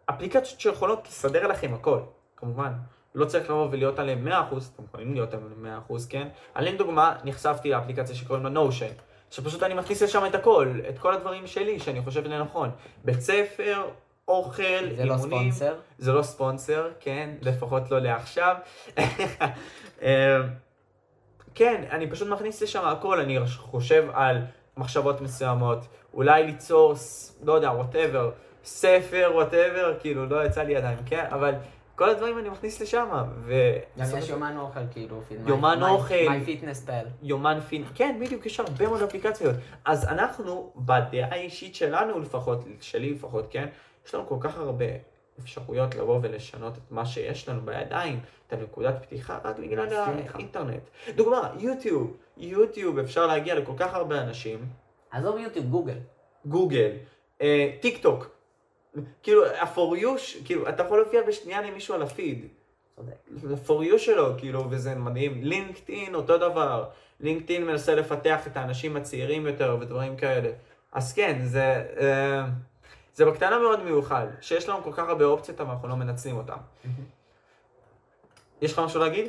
אפליקציות שיכולות לסדר לכם הכל, כמובן. לא צריך לבוא ולהיות עליהם 100%, אתם יכולים להיות עליהם 100%, כן? עליהם דוגמה, נחשפתי לאפליקציה שקוראים לה Notion, שפשוט אני מכניס לשם את הכל, את כל הדברים שלי שאני חושב לנכון. בית ספר, אוכל, זה לא אימונים. ספונסר. זה לא ספונסר, כן, לפחות לא לעכשיו. אמ, כן, אני פשוט מכניס לשם הכל, אני חושב על מחשבות מסוימות, אולי ליצור, לא יודע, whatever, ספר, whatever, כאילו, לא יצא לי עדיין, כן, אבל כל הדברים אני מכניס לשם, ו... גם יש יומן אוכל, כאילו, יומן My- אוכל. My Fitness Pal. יומן פין, כן, בדיוק, יש הרבה מאוד אפליקציות. אז אנחנו, בדעה האישית שלנו לפחות, שלי לפחות, כן, יש לנו כל כך הרבה אפשרויות לבוא ולשנות את מה שיש לנו בידיים, את הנקודת פתיחה, רק בגלל. האינטרנט. דוגמה, יוטיוב, יוטיוב אפשר להגיע לכל כך הרבה אנשים, עזוב יוטיוב, גוגל. גוגל, אה, טיק טוק, כאילו, ה-for you, ש- כאילו, אתה יכול להופיע בשנייה למישהו על הפיד. ל-for you שלו, כאילו, וזה מדהים. לינקדאין, אותו דבר. לינקדאין מנסה לפתח את האנשים הצעירים יותר ודברים כאלה. אז כן, זה, אה, זה בקטנה מאוד מיוחד, שיש לנו כל כך הרבה אופציות, אבל אנחנו לא מנצלים אותן. יש לך משהו להגיד?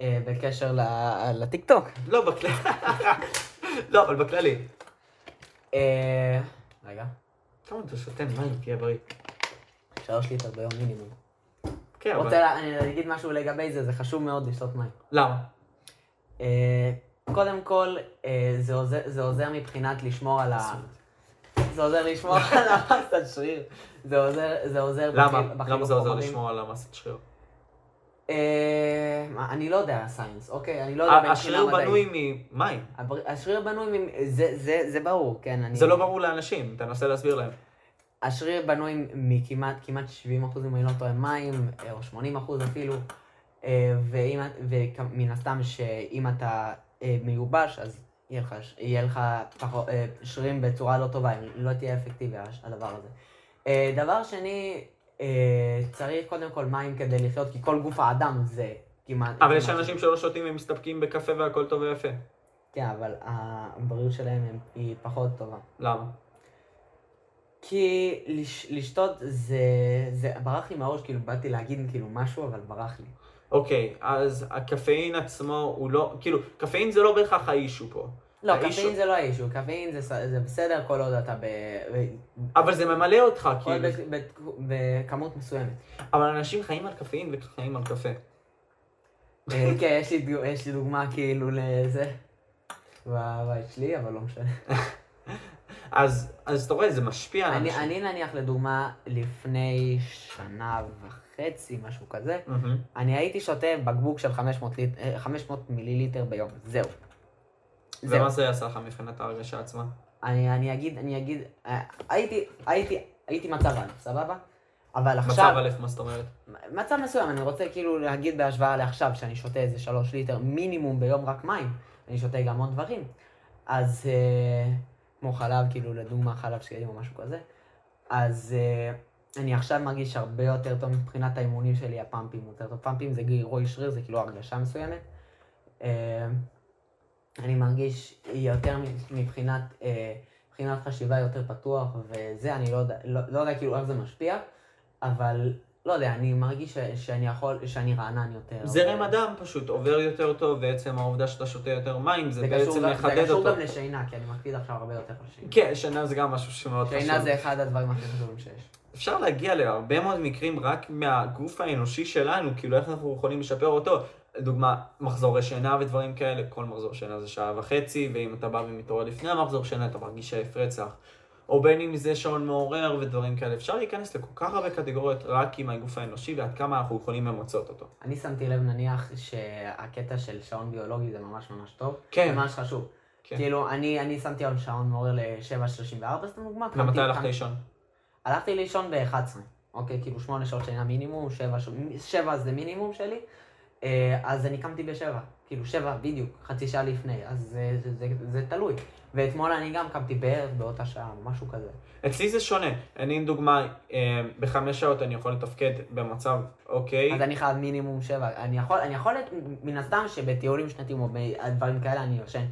אה, בקשר לטיקטוק. לא, בכללי. לא, אבל בכללי. אה, רגע, כמה אתה שותה מים, תהיה בריא. שלוש ליטר ביום מינימום. כן, אבל... רוצה לה- אני אגיד משהו לגבי זה, זה חשוב מאוד לשתות מים. למה? אה, קודם כל, זה עוזר מבחינת לשמור על ה... זה עוזר לשמור על המסת שריר. זה עוזר, זה עוזר למה? למה זה עוזר. לשמור על המסת שריר? אה, אני לא יודע סיינס, אוקיי? אני לא יודע השריר. בנוי ממים. השריר בנוי, מ- זה- ברור, כן. זה לא ברור לאנשים, תנסה להסביר להם. השריר בנוי מכמעט כמעט 70 אחוז, אם אני לא טועה, מים, אה, או 80 אחוז אפילו, אה, ומן הסתם שאם אתה מיובש, אז יהיה לך, יהיה לך פחות, אה, שרירים בצורה לא טובה, אם לא תהיה אפקטיבי הדבר הזה. אה, דבר שני, אה, צריך קודם כל מים כדי לחיות, כי כל גוף האדם זה כמעט... אבל יש אנשים שלא שותים ומסתפקים בקפה והכל טוב ויפה. כן, אבל הבריאות שלהם הם- היא פחות טובה. למה? כי לש, לשתות זה, זה ברח לי מהראש, כאילו באתי להגיד כאילו משהו, אבל ברח לי. אוקיי, אז הקפאין עצמו הוא לא, כאילו, קפאין זה לא בהכרח האישו פה. לא, האיש קפאין זה לא האישו, קפאין זה, זה בסדר כל עוד אתה ב, אבל זה ממלא אותך, כאילו. בכמות מסוימת. אבל אנשים חיים על קפאין וחיים על קפה. אה, כן, יש לי, יש לי דוגמה כאילו לזה, בבית שלי, אבל לא משנה. אז, אז אתה רואה, זה משפיע על אני, אנשים. אני נניח לדוגמה, לפני שנה וחצי, משהו כזה, מהמם. אני הייתי שותה בקבוק של 500, ליט, אה, 500 מיליליטר ביום, זהו. ומה זה יעשה לך מבחינת ההרגשה עצמה? אני, אני אגיד, אני אגיד, אה, הייתי, הייתי, הייתי מצב א', סבבה? אבל מצב עכשיו, א', מה זאת אומרת? מצב מסוים, אני רוצה כאילו להגיד בהשוואה לעכשיו, שאני שותה איזה שלוש ליטר מינימום ביום רק מים, אני שותה גם עוד דברים. אז אה, כמו חלב, כאילו לדוגמה חלב שקדים או משהו כזה, אז אה, אני עכשיו מרגיש הרבה יותר טוב מבחינת האימונים שלי, הפאמפים יותר טוב. פאמפים זה גירוי שריר, זה כאילו הרגשה מסוימת. אה, אני מרגיש יותר מבחינת, אה, מבחינת חשיבה יותר פתוח, וזה, אני לא יודע, לא, לא יודע כאילו איך זה משפיע, אבל לא יודע, אני מרגיש ש, שאני יכול, שאני רענן יותר. זרם ו- הדם פשוט עובר יותר טוב, ועצם העובדה שאתה שותה יותר מים, זה זה בעצם מחדד זה קשור אותו. גם לשינה, כי אני מקפיד עכשיו הרבה יותר על שינה. כן, שינה זה גם משהו שמאוד חשוב. שינה זה אחד הדברים הכי חשובים שיש. אפשר להגיע להרבה מאוד מקרים רק מהגוף האנושי שלנו, כאילו איך אנחנו יכולים לשפר אותו. לדוגמה, מחזורי שינה ודברים כאלה, כל מחזור שינה זה שעה וחצי, ואם אתה בא ומתעורר לפני המחזור שינה, אתה מרגיש עייף רצח. או בין אם זה שעון מעורר ודברים כאלה. אפשר להיכנס לכל כך הרבה קטגוריות רק עם הגוף האנושי, ועד כמה אנחנו יכולים למצות אותו. אני שמתי לב נניח שהקטע של שעון ביולוגי זה ממש ממש טוב. כן. ממש חשוב. כן. כאילו, אני, אני שמתי על שעון מעורר ל-7.34, סתם דוגמה. ומתי הלכת לישון? הלכתי לישון ב-11, אוקיי? כאילו שמונה שעות שינה מינימום, שבע, שבע זה מינימום שלי. אה, אז אני קמתי בשבע, כאילו שבע בדיוק, חצי שעה לפני, אז זה, זה, זה, זה תלוי. ואתמול אני גם קמתי בערך באותה שעה, משהו כזה. אצלי זה שונה. אני, דוגמה, אה, בחמש שעות אני יכול לתפקד במצב אוקיי. אז אני חייב מינימום שבע. אני יכול, אני יכול, מן הסתם שבטיולים שנתיים או בדברים כאלה אני יושן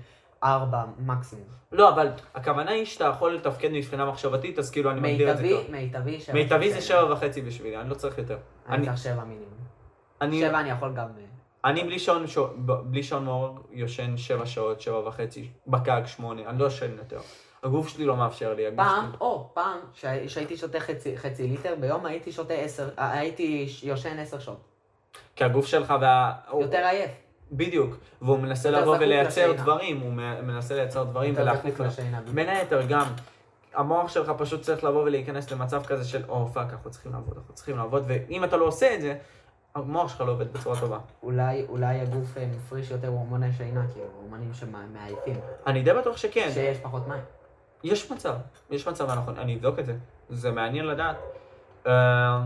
ארבע מקסימום. לא, אבל הכוונה היא שאתה יכול לתפקד מבחינה מחשבתית, אז כאילו אני מגדיר את זה מיטבי, טוב. מיטבי שבע. מיטבי זה שבע. וחצי בשבילי, אני לא צריך יותר. אני צריך שבע מינימום. שבע אני יכול גם... אה, אני בלי שעון, ב- בלי שעון מעורר יושן שבע שעות, שבע וחצי, בגג שמונה, אני לא יושן יותר. הגוף שלי לא מאפשר לי, פעם, שלי... או, פעם, שהי- שהייתי שותה חצי, חצי ליטר ביום, הייתי שותה עשר, אה, הייתי ש- יושן עשר שעות. כי הגוף שלך וה... יותר עייף. בדיוק, והוא מנסה לבוא ולייצר. דברים, הוא מנסה לייצר דברים ולהחליף לך. בין היתר גם, המוח שלך פשוט צריך לבוא ולהיכנס למצב כזה של, או פאק, אנחנו צריכים לעבוד, אנחנו צריכים לעבוד, ואם אתה לא עושה את זה, המוח שלך לא עובד בצורה טובה. אולי, אולי הגוף אה, מפריש יותר הורמוני שינה, כאילו, הורמונים שמעייפים. אני די בטוח שכן. שיש פחות מים. יש מצב, יש מצב, אנחנו, אני אבדוק את זה. זה מעניין לדעת. אה,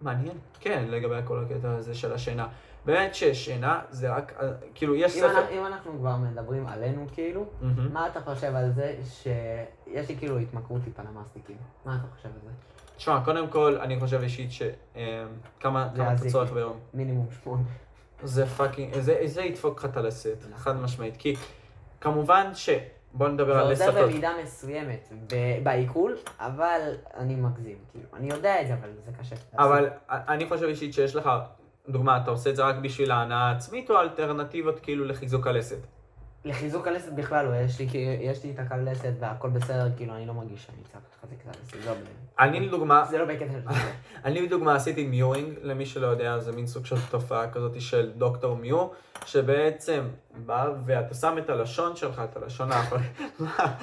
מעניין, כן, לגבי כל הקטע הזה של השינה. באמת ששינה זה רק, אה, כאילו, יש אם, ספר... אנחנו, אם אנחנו כבר מדברים עלינו, כאילו, מהמם. מה אתה חושב על זה שיש לי כאילו התמכרות טיפה למאסטיקים? מה אתה חושב על זה? תשמע, קודם כל, אני חושב אישית ש... אה, כמה זה אתה. צורך ביום? מינימום שמונה. זה fucking, זה, זה ידפוק לך את הלסת, חד משמעית. כי כמובן ש... בוא נדבר זה על עוזר לסתות. במידה מסוימת ב- בעיכול, אבל אני מגזים, כאילו. אני יודע את זה, אבל זה קשה. אבל אני חושב אישית שיש לך, דוגמה, אתה עושה את זה רק בשביל ההנאה העצמית, או אלטרנטיבות כאילו לחיזוק הלסת? לחיזוק הלסת בכלל לא, יש לי, יש לי את הקו לסת והכל בסדר, כאילו, אני לא מרגיש שאני צריך לחזק את הלסת, זה לא אני לדוגמה, זה לא בקטע של זה. אני לדוגמה עשיתי mewing, למי שלא יודע, זה מין סוג של תופעה כזאת של דוקטור מיו, שבעצם בא ואתה שם את הלשון שלך, את הלשון האחרונה,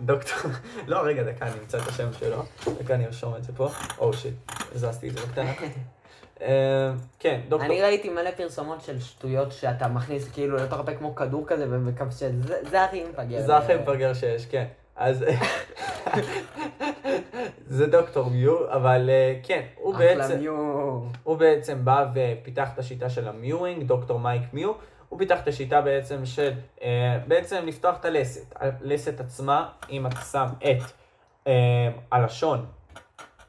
דוקטור, לא רגע דקה, אני אמצא את השם שלו, דקה אני ארשום את זה פה, או שיט, הזזתי את זה בקטנה. אה, כן, דוקטור, אני ראיתי מלא פרסומות של שטויות שאתה מכניס כאילו לתוך הפה כמו כדור כזה ומקפשט, זה זה הכי מפגר. זה הכי מפגר שיש, כן. אז זה דוקטור מיו, אבל אה, כן, הוא בעצם... הוא בעצם בא ופיתח את השיטה של המיואינג, דוקטור מייק מיו, הוא פיתח את השיטה בעצם של אה, בעצם לפתוח את הלסת. הלסת עצמה, אם אתה שם את הלשון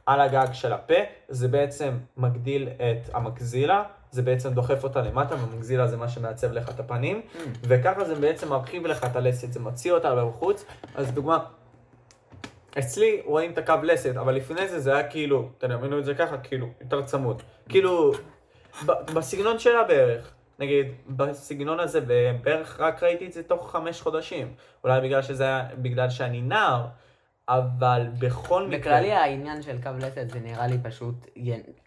על הגג של הפה, זה בעצם מגדיל את המגזילה, זה בעצם דוחף אותה למטה, ומגזילה זה מה שמעצב לך את הפנים, וככה זה בעצם מרחיב לך את הלסת, זה מוציא אותה בחוץ. אז דוגמה, אצלי רואים את הקו לסת, אבל לפני זה זה היה כאילו, תדמיינו את זה ככה, כאילו, יותר צמוד. כאילו, בסגנון שלה בערך. נגיד, בסגנון הזה, בערך רק ראיתי את זה תוך חמש חודשים. אולי בגלל שזה היה, בגלל שאני נער, אבל בכל מקרה... בכללי העניין של קו לסת זה נראה לי פשוט,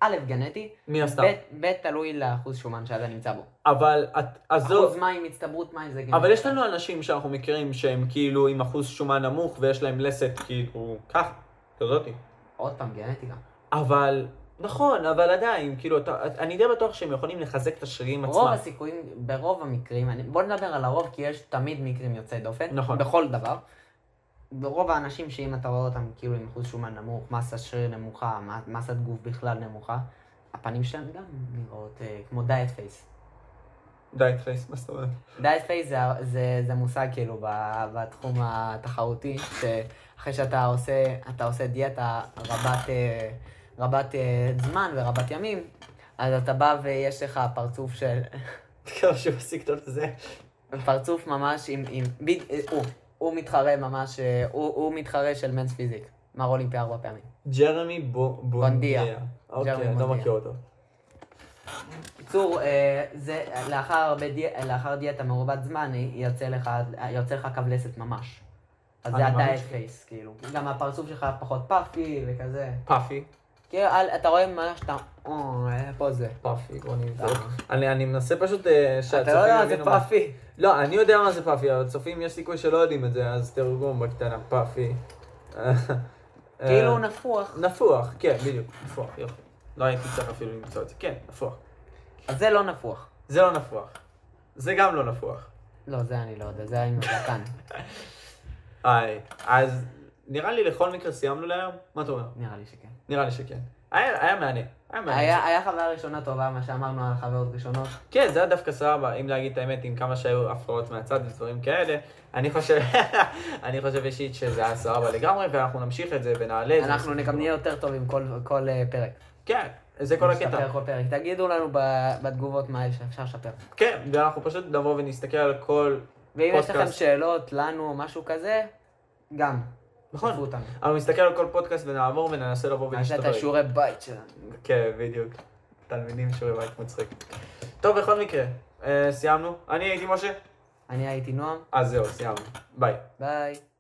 א', גנטי, מן הסתם. ב', ב', תלוי לאחוז שומן שאתה נמצא בו. אבל, את- עזוב, אחוז מים, הצטברות מים זה גנטי. אבל יש לנו אנשים שאנחנו מכירים שהם כאילו עם אחוז שומן נמוך ויש להם לסת כאילו ככה, כזאתי. עוד פעם, גנטיקה. אבל, נכון, אבל עדיין, כאילו, אתה, אני די בטוח שהם יכולים לחזק את השרירים רוב עצמם. הסיכויים, ברוב המקרים, אני, בוא נדבר על הרוב, כי יש תמיד מקרים יוצאי דופן. נכון. בכל דבר. ברוב האנשים שאם אתה רואה אותם כאילו עם אחוז שומן נמוך, מסת שריר נמוכה, מסת גוף בכלל נמוכה, הפנים שלהם גם נראות אה, כמו diet face. diet face, מה זאת אומרת? diet face זה, זה, זה מושג כאילו בתחום התחרותי, שאחרי שאתה עושה, אתה עושה דיאטה רבת, אה, רבת אה, זמן ורבת ימים, אז אתה בא ויש לך פרצוף של... כמה שמסיק את זה. פרצוף ממש עם... עם ב, הוא, הוא מתחרה ממש, הוא, הוא מתחרה של men's physique. מר אולימפיה ארבע פעמים. ג'רמי בו- בואנדיה. אוקיי, לא. מכיר אותו. בקיצור, אה, זה לאחר, די, לאחר דיאטה מרובת זמן, יוצא לך, יוצא לך קו לסת ממש. אז זה שכן. Face, כאילו. גם הפרצוף שלך פחות puffy וכזה. puffy. כאילו, אל- אתה רואה ממש שאתה... או, אה, פה זה. puffy, בוא נבדוק. אני אני מנסה פשוט אה, אתה לא יודע מה זה מה- puffy. לא, אני יודע מה זה puffy, אבל הצופים יש סיכוי שלא יודעים את זה, אז תרגום בקטנה, puffy. אה, כאילו נפוח. נפוח, כן, בדיוק, נפוח, יופי. לא הייתי צריך אפילו למצוא את זה, כן, נפוח. אז זה לא נפוח. זה לא נפוח. זה גם לא נפוח. לא, זה אני לא יודע, זה עם הזקן. היי, אז נראה לי לכל מקרה סיימנו להיום? מה אתה אומר? נראה לי שכן. נראה לי שכן. היה היה מעניין, היה מעניין. היה חוויה ראשונה טובה, מה שאמרנו על חוויות ראשונות. כן, זה היה דווקא סבבה, אם להגיד את האמת, עם כמה שהיו הפרעות מהצד ודברים כאלה, אני חושב, אני חושב אישית שזה היה סבבה לגמרי, ואנחנו נמשיך את זה ונעלה את זה. אנחנו גם נהיה יותר טובים כל- כל אה, פרק. כן, זה כל הקטע. נשתפר כל פרק. תגידו לנו בתגובות מה אפשר לשפר. כן, ואנחנו פשוט נבוא ונסתכל על כל... ואם יש לכם פודקאסט. שאלות לנו או משהו כזה, גם. נכון. אנחנו נסתכל על כל פודקאסט ונעבור וננסה לבוא נעשה את. השיעורי בית שלנו. כן, בדיוק. תלמידים שיעורי בית מצחיק. טוב, בכל מקרה, אה, סיימנו. אני הייתי משה, אני הייתי נועם, אז זהו, סיימנו. ביי. ביי.